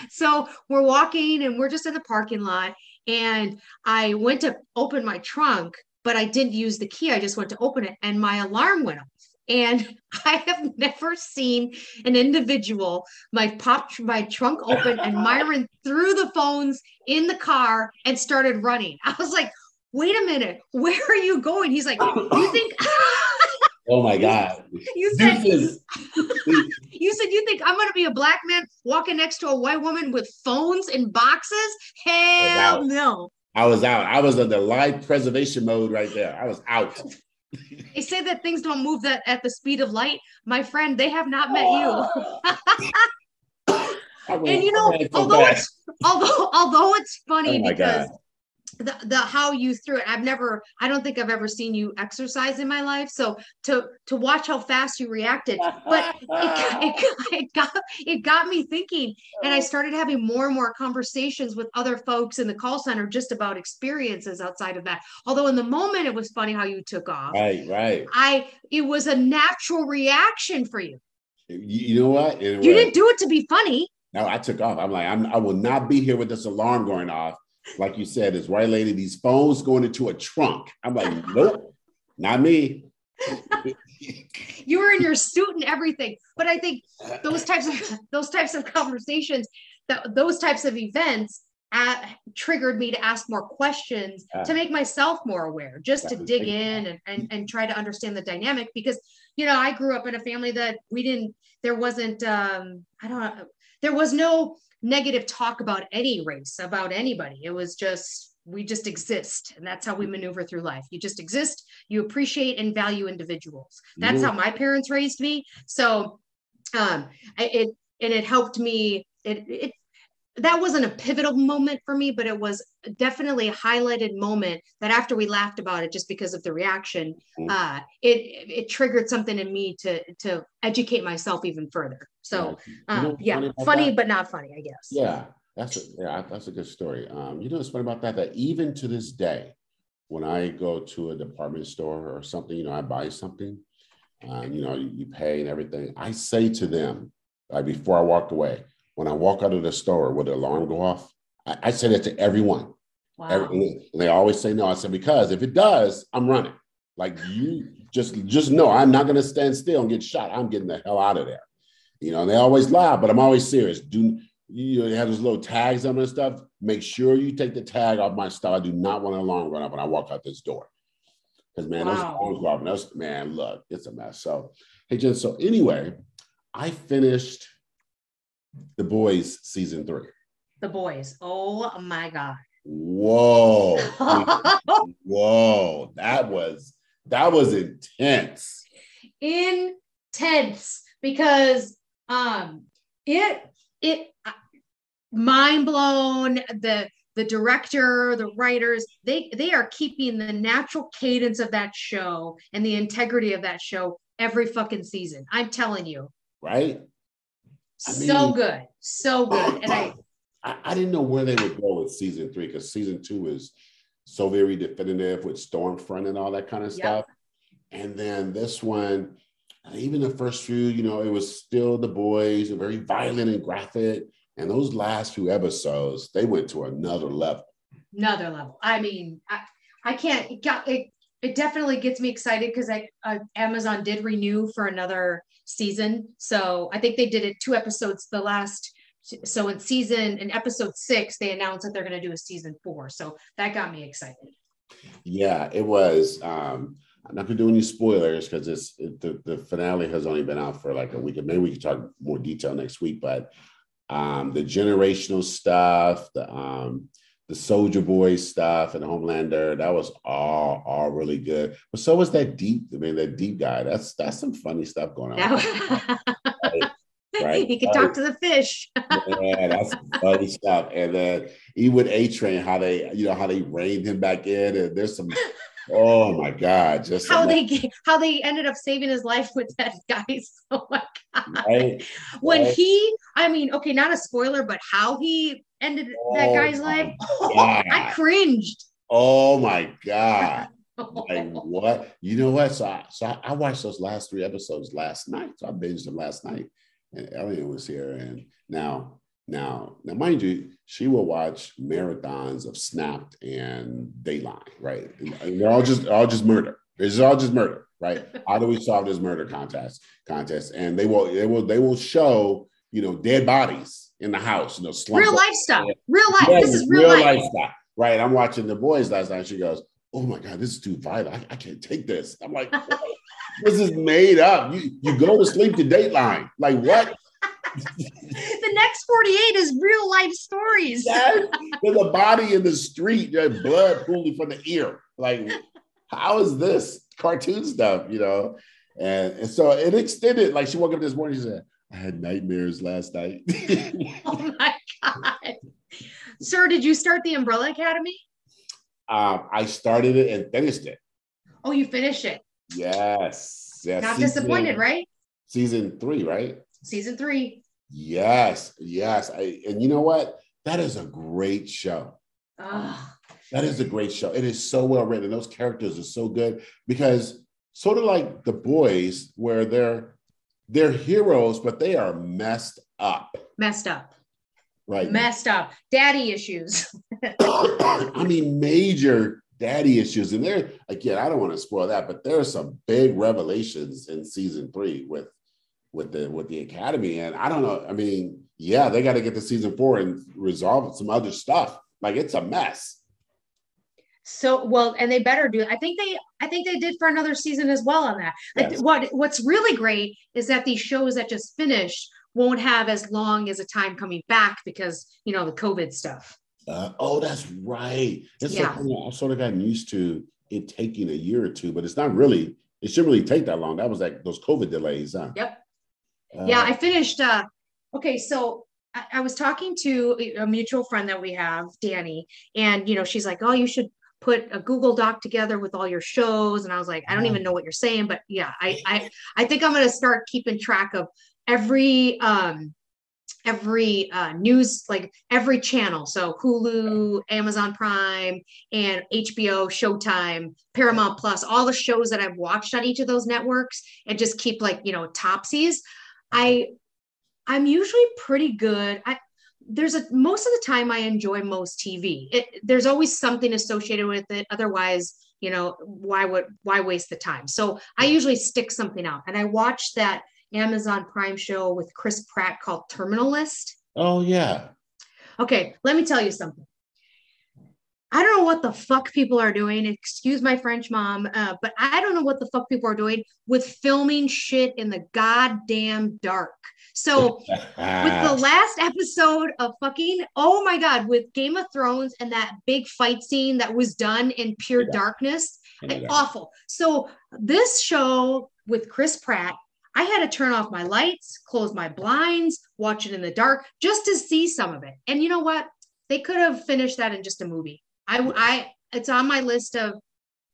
so we're walking and we're just in the parking lot and I went to open my trunk, but I didn't use the key. I just went to open it and my alarm went off. And I have never seen an individual my pop my trunk open and Myron threw the phones in the car and started running. I was like, wait a minute, where are you going? He's like, you think Oh my God. You said you said you think I'm gonna be a black man walking next to a white woman with phones and boxes? Hell oh, no. I was out. I was in the life preservation mode right there. I was out. they say that things don't move that at the speed of light. My friend, they have not met you. Oh. and you know, although it's although although it's funny oh because God the, the how you threw it. I've never i don't think i've ever seen you exercise in my life. So to to watch how fast you reacted but it, it, it got it got me thinking. And i oh. started having more and more conversations with other folks in the call center just about experiences outside of that. Although in the moment it was funny how you took off right right. I it was a natural reaction for you. You, know what? It you was. didn't do it to be funny. No i took off. I'm like I'm, i will not be here with this alarm going off like you said, this white lady, these phones going into a trunk. I'm like, nope, not me. you were in your suit and everything. But I think those types of those types of conversations, that those types of events at, triggered me to ask more questions to make myself more aware, just to dig in and, and, and try to understand the dynamic. Because, you know, I grew up in a family that we didn't, there wasn't, um, I don't know, there was no negative talk about any race, about anybody. It was just, we just exist. And that's how we maneuver through life. You just exist, you appreciate and value individuals. That's how my parents raised me. So, um, it, and it helped me, it, it, that wasn't a pivotal moment for me, but it was definitely a highlighted moment that after we laughed about it, just because of the reaction, mm. uh, it it triggered something in me to to educate myself even further. So um, yeah, funny, but not funny, I guess. Yeah, that's a, yeah, that's a good story. Um, you know what's funny about that? That even to this day, when I go to a department store or something, you know, I buy something, uh, you know, you, you pay and everything. I say to them, like before I walk away, when I walk out of the store, will the alarm go off? I, I say that to everyone. Wow. Every, and they always say no. I said because if it does, I'm running. Like you just just know I'm not gonna stand still and get shot. I'm getting the hell out of there. You know, they always laugh, but I'm always serious. Do you know, have those little tags on and stuff? Make sure you take the tag off my stuff. I do not want an alarm run up when I walk out this door. Because man, wow. those alarms go off. Those, man, look, it's a mess. So, hey, Jenn. So anyway, I finished the Boys season three. The Boys. Oh my God. Whoa. Whoa. That was that was intense. Intense because um it it mind blown the the director the writers they they are keeping the natural cadence of that show and the integrity of that show every fucking season i'm telling you right I mean, so good so oh, good and i I, I didn't know where they would go with season three because season two is so very definitive with stormfront and all that kind of yep. stuff and then this one even the first few, you know, it was still the boys, very violent and graphic. And those last few episodes, they went to another level. Another level. I mean, I, I can't. It, got, it, it definitely gets me excited because I uh, Amazon did renew for another season. So I think they did it two episodes. The last so in season in episode six, they announced that they're going to do a season four. So that got me excited. Yeah, it was. Um, I'm not gonna do any spoilers because it's it, the, the finale has only been out for like a week, and maybe we can talk more detail next week. But um, the generational stuff, the um, the Soldier Boy stuff, and Homelander. That was all all really good. But so was that deep. I mean, that deep guy. That's that's some funny stuff going on. right? right? He could talk to the fish. yeah, that's funny stuff. And then even with A Train, how they, you know, how they reined him back in, and there's some Oh my God! Just how they how they ended up saving his life with that guy. Oh my God! Right, when he, I mean, okay, not a spoiler, but how he ended oh that guy's life, oh, I cringed. Oh my God! like what? You know what? So I, so I, I, watched those last three episodes last night. So I binged them last night, and Elliot was here, and now now, now, mind you, she will watch marathons of Snapped and Dateline, right? And they're all just all just murder. It's all just murder, right? How do we solve this murder contest? Contest, and they will they will they will show you know dead bodies in the house, you know, real life stuff, real life. Yeah, this is real, real life. life stuff, right? I'm watching The Boys last night. She goes, "Oh my god, this is too violent. I, I can't take this." I'm like. this is made up. You you go to sleep to Dateline. Like what? the next 48 is real life stories. yes, with a body in the street, blood pooling from the ear. Like, how is this cartoon stuff? You know, and, and so it extended. Like she woke up this morning, she said, "I had nightmares last night." oh my god, sir! Did you start the Umbrella Academy? Um, I started it and finished it. Oh, you finished it? Yes. Yes. Not season, disappointed, right? Season three, right? Season three. Yes, yes. I, and you know what? That is a great show. Oh. That is a great show. It is so well written. Those characters are so good because sort of like the boys, where they're they're heroes, but they are messed up. Messed up. Right. Messed up. Daddy issues. I mean, major daddy issues. And there, again, I don't want to spoil that, but there are some big revelations in season three with with the with the academy. And I don't know. I mean, yeah, they got to get to season four and resolve some other stuff. Like it's a mess. So well, and they better do. I think they, I think they did for another season as well on that. Like yes. what what's really great is that these shows that just finished won't have as long as a time coming back because you know the COVID stuff. Uh, oh, that's right. It's yeah. Like, I've sort of gotten used to it taking a year or two, but it's not really. It shouldn't really take that long. That was like those COVID delays, huh? Yep. Uh, yeah, I finished. Uh, okay, so I, I was talking to a mutual friend that we have, Danny, and you know, she's like, "Oh, you should put a Google Doc together with all your shows." And I was like, "I don't even know what you're saying, but yeah, I I I think I'm going to start keeping track of every um every uh, news like every channel. So hulu amazon prime and hbo showtime paramount plus all the shows that i've watched on each of those networks and just keep like you know topsies. I I'm usually pretty good. I there's a most of the time I enjoy most TV. It, there's always something associated with it. Otherwise, you know, why would why waste the time? So I usually stick something out. And I watched that Amazon Prime show with Chris Pratt called Terminal List. Oh yeah. Okay, let me tell you something. I don't know what the fuck people are doing. Excuse my French mom, uh, but I don't know what the fuck people are doing with filming shit in the goddamn dark. So, with the last episode of fucking, oh my God, with Game of Thrones and that big fight scene that was done in pure yeah. darkness, like, awful. So, this show with Chris Pratt, I had to turn off my lights, close my blinds, watch it in the dark just to see some of it. And you know what? They could have finished that in just a movie. I, I, it's on my list of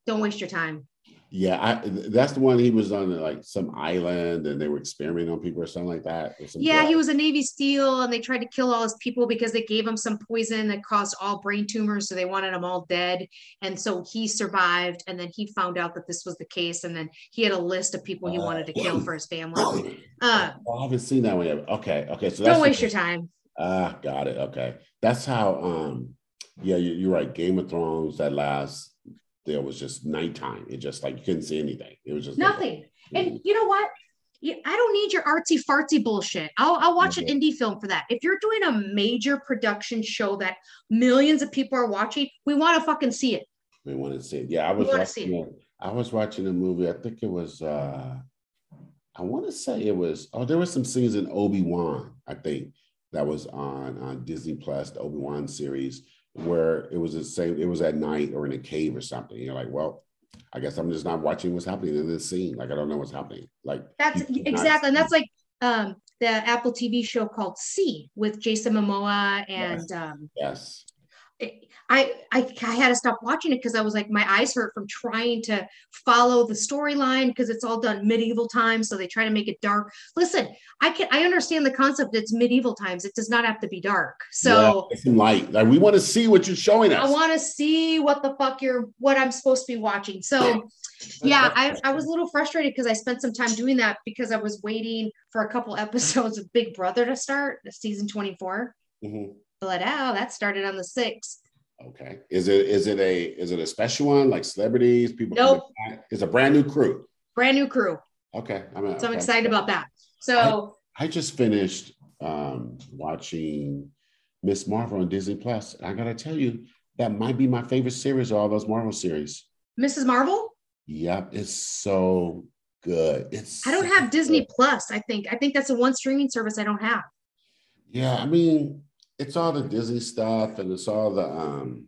don't waste your time. Yeah, I, that's the one he was on like some island and they were experimenting on people or something like that. Yeah, he was a Navy SEAL and they tried to kill all his people because they gave him some poison that caused all brain tumors. So they wanted them all dead. And so he survived. And then he found out that this was the case. And then he had a list of people he uh, wanted to kill for his family. Uh, I haven't seen that one yet. Okay. Okay. So don't waste your time. Ah, uh, got it. Okay. That's how um yeah, you're right. Game of Thrones, that last there was just nighttime. It just like you couldn't see anything. It was just nothing. Like, and you know what? I don't need your artsy fartsy bullshit. I'll, I'll watch mm-hmm. an indie film for that. If you're doing a major production show that millions of people are watching, we want to fucking see it. We want to see it. Yeah, I was watching. I was watching a movie. I think it was. uh I want to say it was. Oh, there were some scenes in Obi Wan. I think that was on on Disney Plus, the Obi Wan series, where it was the same. It was at night or in a cave or something. You're like, well, I guess I'm just not watching what's happening in this scene. Like I don't know what's happening. Like that's exactly, and that's like um the Apple TV show called See with Jason Momoa and yes. um yes. I, I I had to stop watching it because I was like my eyes hurt from trying to follow the storyline because it's all done medieval times, so they try to make it dark. Listen, I can I understand the concept. It's medieval times. It does not have to be dark. So yeah, some light. Like we want to see what you're showing us. I want to see what the fuck you're what I'm supposed to be watching. So yeah, I, I was a little frustrated because I spent some time doing that because I was waiting for a couple episodes of Big Brother to start, season 24. Mm-hmm. But oh, that started on the 6th. Okay. Is it is it a is it a special one like celebrities? People nope. It's a brand new crew. Brand new crew. Okay. I'm, so I'm excited about that. So I, I just finished um, watching Miss Marvel on Disney Plus. I gotta tell you, that might be my favorite series of all those Marvel series. Mrs. Marvel? Yep, it's so good. It's I don't so have Disney good. Plus, I think. I think that's the one streaming service I don't have. Yeah, I mean, it's all the Disney stuff and it's all the um,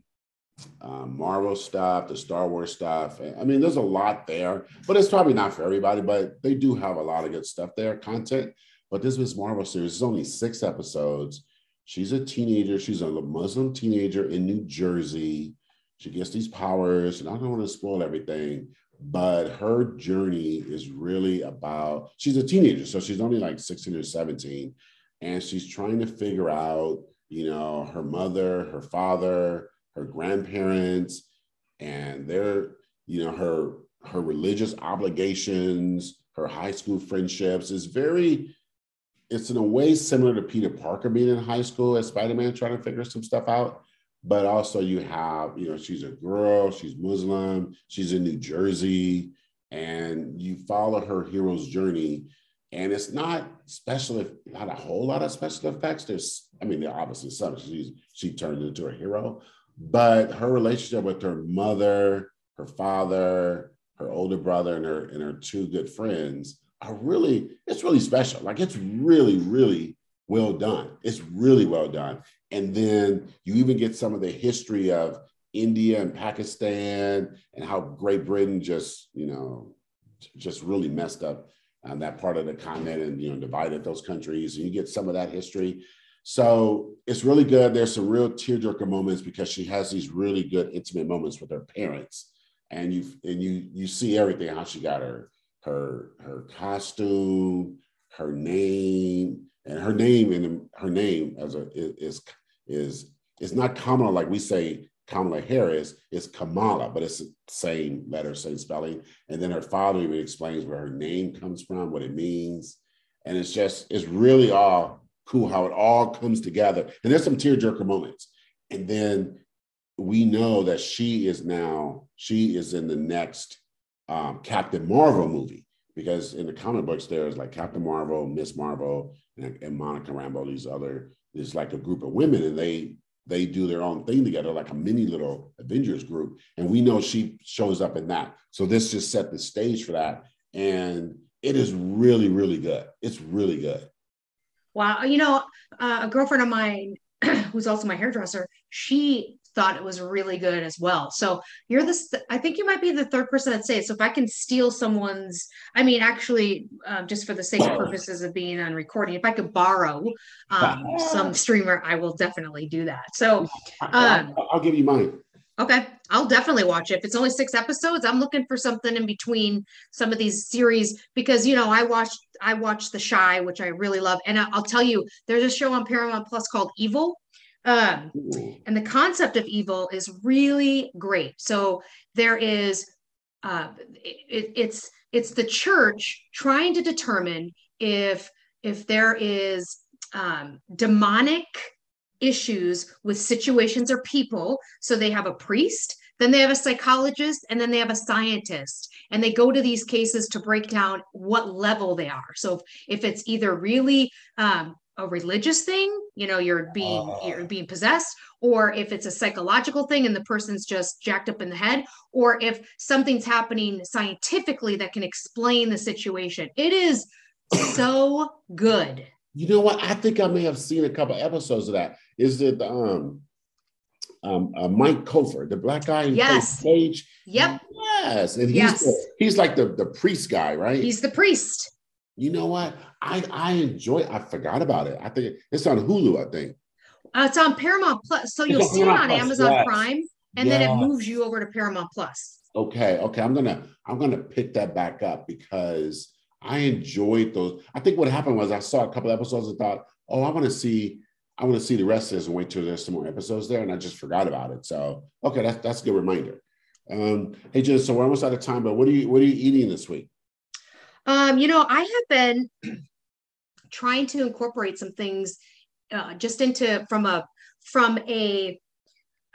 uh, Marvel stuff, the Star Wars stuff. I mean, there's a lot there, but it's probably not for everybody. But they do have a lot of good stuff there, content. But this was Marvel series. It's only six episodes. She's a teenager. She's a Muslim teenager in New Jersey. She gets these powers, and I don't want to spoil everything, but her journey is really about. She's a teenager, so she's only like 16 or 17, and she's trying to figure out you know, her mother, her father, her grandparents, and their, you know, her her religious obligations, her high school friendships is very, it's in a way similar to Peter Parker being in high school as Spider-Man trying to figure some stuff out. But also you have, you know, she's a girl, she's Muslim, she's in New Jersey, and you follow her hero's journey and it's not special, not a whole lot of special effects. There's, I mean, there obviously some. She's she turned into a hero, but her relationship with her mother, her father, her older brother, and her and her two good friends are really, it's really special. Like it's really, really well done. It's really well done. And then you even get some of the history of India and Pakistan and how Great Britain just, you know, just really messed up um, that part of the continent and you know divided those countries and you get some of that history. So it's really good. There's some real tearjerker moments because she has these really good intimate moments with her parents. And you and you you see everything how she got her her her costume her name and her name and her name as a is is is not common. Like we say Kamala Harris is Kamala, but it's the same letter, same spelling. And then her father even explains where her name comes from, what it means. And it's just, it's really all cool how it all comes together. And there's some tearjerker moments. And then we know that she is now, she is in the next um, Captain Marvel movie. Because in the comic books, there's like Captain Marvel, Miss Marvel, and, and Monica Rambeau, these other, there's like a group of women, and they they do their own thing together, like a mini little Avengers group. And we know she shows up in that. So this just set the stage for that. And it is really, really good. It's really good. Wow. You know, uh, a girlfriend of mine who's also my hairdresser, she thought it was really good as well. So you're this, I think you might be the third person that say it. So if I can steal someone's, I mean, actually, um, just for the sake of purposes of being on recording, if I could borrow um, some streamer, I will definitely do that. So um, I'll, give you mine. Okay, I'll definitely watch it. If it's only six episodes, I'm looking for something in between some of these series because you know I watched I watched The Shy, which I really love, and I'll tell you, there's a show on Paramount Plus called Evil, um, and the concept of evil is really great. So there is, uh, it, it's it's the church trying to determine if if there is um, demonic issues with situations or people. So they have a priest, then they have a psychologist, and then they have a scientist. And they go to these cases to break down what level they are. So if, if it's either really um, a religious thing you know you're being uh, you're being possessed or if it's a psychological thing and the person's just jacked up in the head or if something's happening scientifically that can explain the situation it is so good You know what? I think I may have seen a couple episodes of that. Is it um um, uh, Mike Colter, the black guy in yes. Page. Yep. Yes, and he's yes. The, he's like the the priest guy, right? He's the priest. You know what? I I enjoy. I forgot about it. I think it's on Hulu. I think uh, it's on Paramount Plus. So you'll see it on Plus. Amazon yes. Prime, and yes. then it moves you over to Paramount Plus. Okay, okay. I'm gonna I'm gonna pick that back up because I enjoyed those. I think what happened was I saw a couple episodes and thought, oh, I want to see I want to see the rest of this and wait till there's some more episodes there, and I just forgot about it. So okay, that's that's a good reminder. Um, hey Jenn, so we're almost out of time, but what are you what are you eating this week? Um, you know, I have been trying to incorporate some things uh, just into from a from a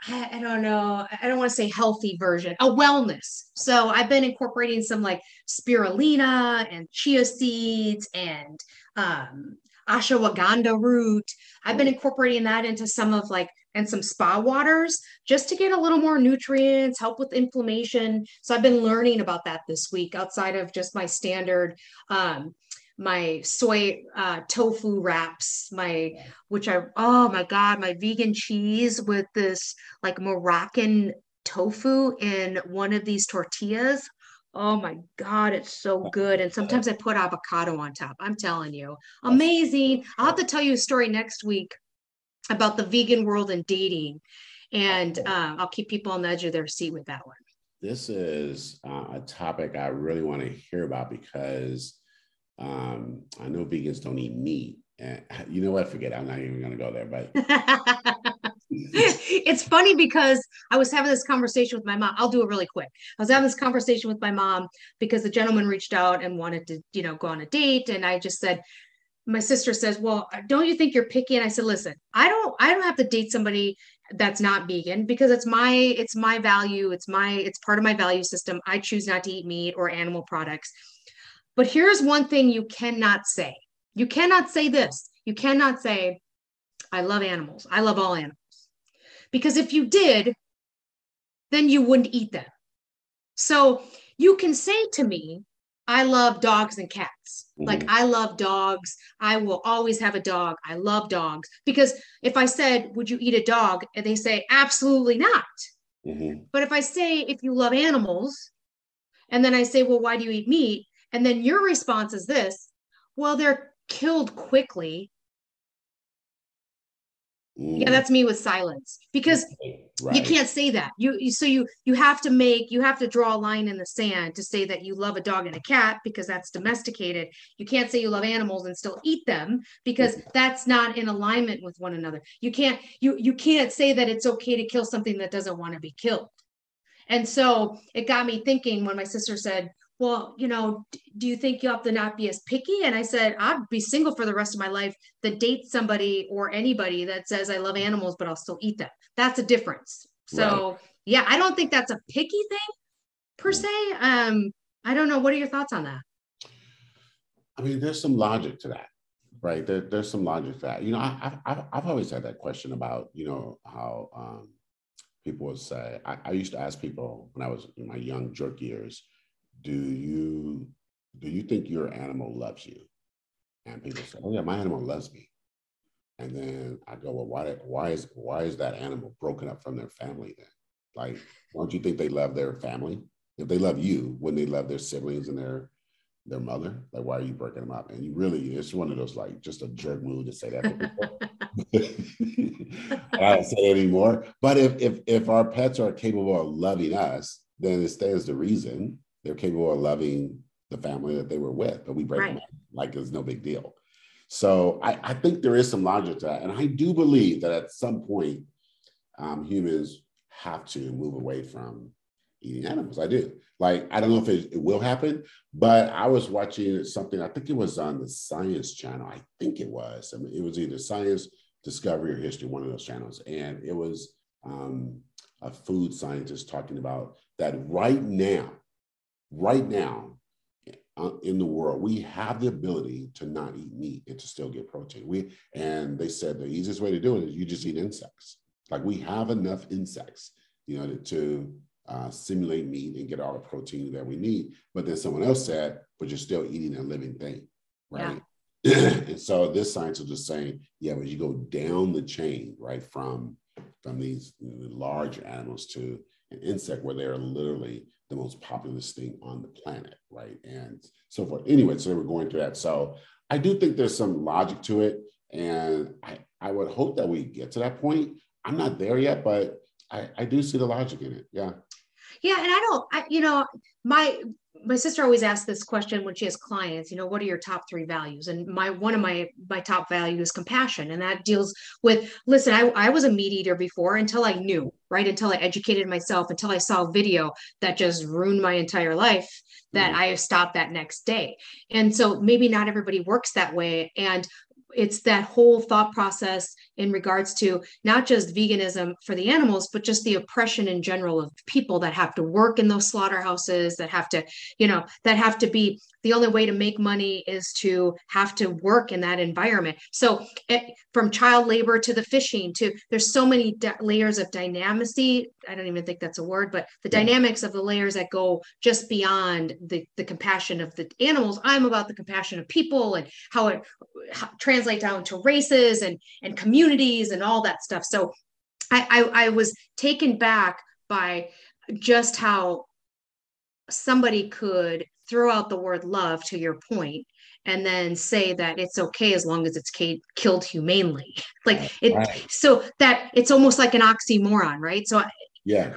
I don't know, I don't want to say healthy version, a wellness. So I've been incorporating some like spirulina and chia seeds and um, ashwagandha root. I've been incorporating that into some of like and some spa waters just to get a little more nutrients, help with inflammation. So I've been learning about that this week outside of just my standard um, my soy uh, tofu wraps, my which I oh my god, my vegan cheese with this like Moroccan tofu in one of these tortillas. Oh my God, it's so good. And sometimes I put avocado on top. I'm telling you, amazing. I'll have to tell you a story next week about the vegan world and dating. And uh, I'll keep people on the edge of their seat with that one. This is uh, a topic I really want to hear about because um, I know vegans don't eat meat. And you know what? Forget. It. I'm not even going to go there. But it's funny because I was having this conversation with my mom. I'll do it really quick. I was having this conversation with my mom because the gentleman reached out and wanted to, you know, go on a date, and I just said, my sister says, "Well, don't you think you're picky?" And I said, "Listen, I don't. I don't have to date somebody that's not vegan because it's my it's my value. It's my it's part of my value system. I choose not to eat meat or animal products." But here's one thing you cannot say. You cannot say this. You cannot say, I love animals. I love all animals. Because if you did, then you wouldn't eat them. So you can say to me, I love dogs and cats. Mm-hmm. Like, I love dogs. I will always have a dog. I love dogs. Because if I said, Would you eat a dog? And they say, Absolutely not. Mm-hmm. But if I say, If you love animals, and then I say, Well, why do you eat meat? And then your response is this well, they're killed quickly. Mm. Yeah, that's me with silence because right. you can't say that. You, you so you you have to make you have to draw a line in the sand to say that you love a dog and a cat because that's domesticated. You can't say you love animals and still eat them because that's not in alignment with one another. You can't you you can't say that it's okay to kill something that doesn't want to be killed. And so it got me thinking when my sister said, well, you know, do you think you have to not be as picky? And I said, I'd be single for the rest of my life that date somebody or anybody that says I love animals, but I'll still eat them. That's a difference. So right. yeah, I don't think that's a picky thing per se. Um, I don't know. What are your thoughts on that? I mean, there's some logic to that, right? There, there's some logic to that. You know, I, have I've always had that question about, you know, how um, people would say, I, I used to ask people when I was in my young jerk years, do you do you think your animal loves you? And people say, oh yeah, my animal loves me. And then I go, well, why why is why is that animal broken up from their family then? Like, don't you think they love their family? If they love you, when they love their siblings and their their mother, like why are you breaking them up? And you really, it's one of those like just a jerk move to say that. I don't say it anymore. But if if if our pets are capable of loving us, then it stands to reason they're capable of loving the family that they were with, but we break right. them up like it's no big deal. So I, I, think there is some logic to that. And I do believe that at some point, um, humans have to move away from eating animals. I do. Like, I don't know if it, it, will happen, but I was watching something, I think it was on the Science Channel. I think it was. I mean, it was either Science, Discovery, or History, one of those channels. And it was um, a food scientist talking about that right now, right now uh, in the world, we have the ability to not eat meat and to still get protein. We and they said the easiest way to do it is you just eat insects. Like we have enough insects, you know, to, to uh, simulate meat and get all the protein that we need. But then someone else said, but you're still eating a living thing, right? and so this scientist was saying, yeah, but you go down the chain, right, from from these large animals to an insect where they're literally the most populous thing on the planet, right? And so forth. Anyway, so they were going through that. So I do think there's some logic to it. And I, I would hope that we get to that point. I'm not there yet, but I, I do see the logic in it. Yeah. Yeah. And I don't, I, you know, my my sister always asks this question when she has clients you know what are your top three values and my one of my my top value is compassion and that deals with listen I, I was a meat eater before until i knew right? Until i educated myself until i saw a video that just ruined my entire life that mm-hmm. i stopped that next day. And so maybe not everybody works that way. And it's that whole thought process in regards to not just veganism for the animals but just the oppression in general of people that have to work in those slaughterhouses that have to you know that have to be the only way to make money is to have to work in that environment so it, eh, from child labor to the fishing to there's so many layers of dynamicy i don't even think that's a word but the yeah. dynamics of the layers that go just beyond the the compassion of the animals i'm about the compassion of people and how it how, translate down to races and and communities and all that stuff. So I, I, I was taken back by just how somebody could throw out the word love to your point and then say that it's okay as long as it's k- killed humanely. Like it right. so that it's almost like an oxymoron right? So yeah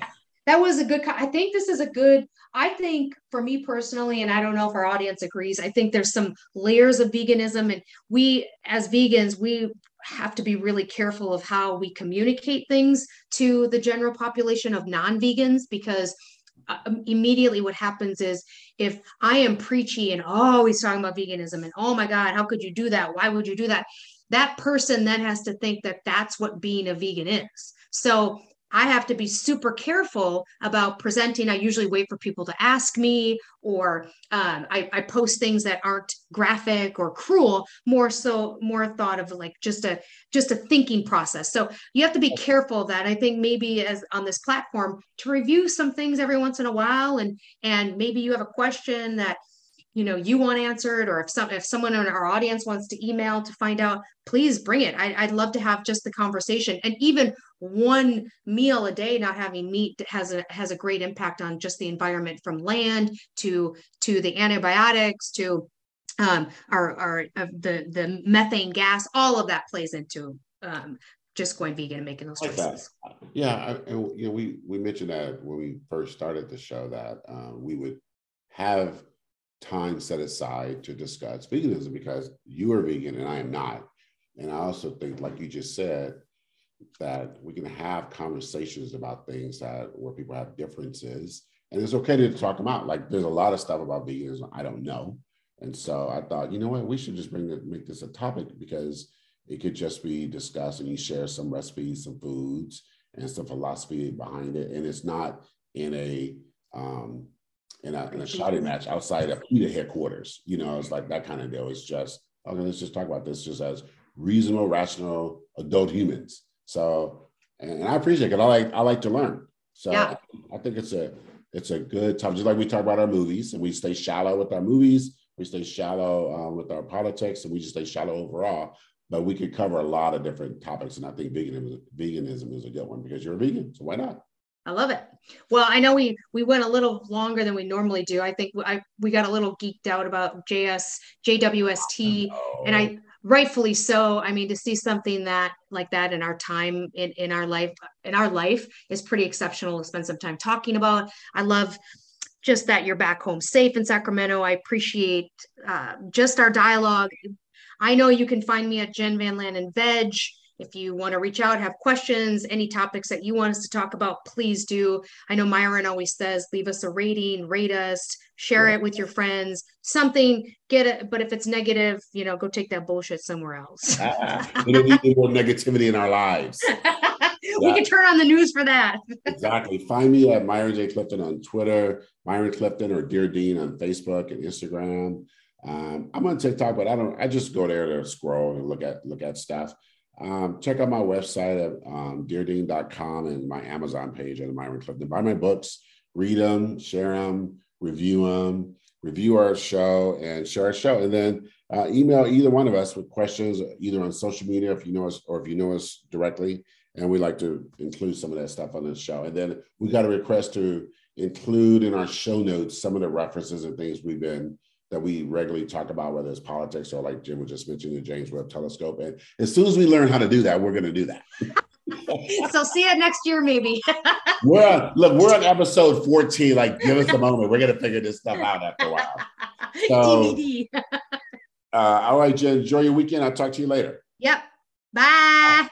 that was a good i think this is a good i think for me personally and i don't know if our audience agrees i think there's some layers of veganism and we as vegans we have to be really careful of how we communicate things to the general population of non-vegans because um, immediately what happens is if I am preachy and always talking about veganism and oh my God, how could you do that? Why would you do that? That person then has to think that that's what being a vegan is. So I have to be super careful about presenting. I usually wait for people to ask me, or um, I, I, post things that aren't graphic or cruel. More so, more thought of like just a just a thinking process. So you have to be careful that I think maybe as on this platform to review some things every once in a while, and and maybe you have a question that you know you want answered or if some if someone in our audience wants to email to find out please bring it I, would love to have just the conversation and even one meal a day not having meat has a has a great impact on just the environment from land to to the antibiotics to um, our, our uh, the the methane gas all of that plays into um, just going vegan and making those choices. Like yeah, I, and you know, we we mentioned that when we first started the show that uh, we would have time set aside to discuss veganism because you are vegan and I am not. And I also think, like you just said, that we can have conversations about things that where people have differences. And it's okay to talk them out. Like there's a lot of stuff about veganism I don't know. And so I thought, you know what, we should just bring it, make this a topic because it could just be discussed and you share some recipes, some foods, and some philosophy behind it. And it's not in a um, in a, in a shouting match outside of PETA headquarters. You know, it's like that kind of deal. It's just, okay, let's just talk about this just as reasonable, rational adult humans. So, and, I appreciate it. I like, I like to learn. So yeah. I think it's a, it's a good time. Just like we talk about our movies and we stay shallow with our movies, we stay shallow um, with our politics and we just stay shallow overall. But we could cover a lot of different topics. And I think veganism, veganism is a good one because you're a vegan. So why not? I love it. Well, I know we we went a little longer than we normally do. I think I we got a little geeked out about JS JWST, oh. and I rightfully so. I mean, to see something that like that in our time in in our life in our life is pretty exceptional. To spend some time talking about. I love just that you're back home safe in Sacramento. I appreciate uh, just our dialogue. I know you can find me at Jenn Van Landen Veg if you want to reach out, have questions, any topics that you want us to talk about, please do. I know Myron always says, leave us a rating, rate us, share it with your friends, something, get it. But if it's negative, you know, go take that bullshit somewhere else. we don't need more negativity in our lives. we can turn on the news for that. exactly. Find me at Myron J. Clifton on Twitter, Myron Clifton or Dear Dean on Facebook and Instagram. Um, I'm on TikTok, but I don't. I just go there to scroll and look at look at stuff. Um, check out my website at um, deardean.com and my Amazon page at Myron Clifton. Buy my books, read them, share them, review them, review our show, and share our show. And then uh, email either one of us with questions, either on social media if you know us or if you know us directly. And we like to include some of that stuff on the show. And then we got a request to include in our show notes some of the references and things we've been that we regularly talk about, whether it's politics or like Jim was just mentioning the James Webb Telescope. And as soon as we learn how to do that, we're going to do that. so see you next year, maybe. we're on, look, we're on episode 14. Like, give us a moment. We're going to figure this stuff out after a while. So, DVD. uh, all right, Jenn, enjoy your weekend. I'll talk to you later. Yep. Bye. Bye.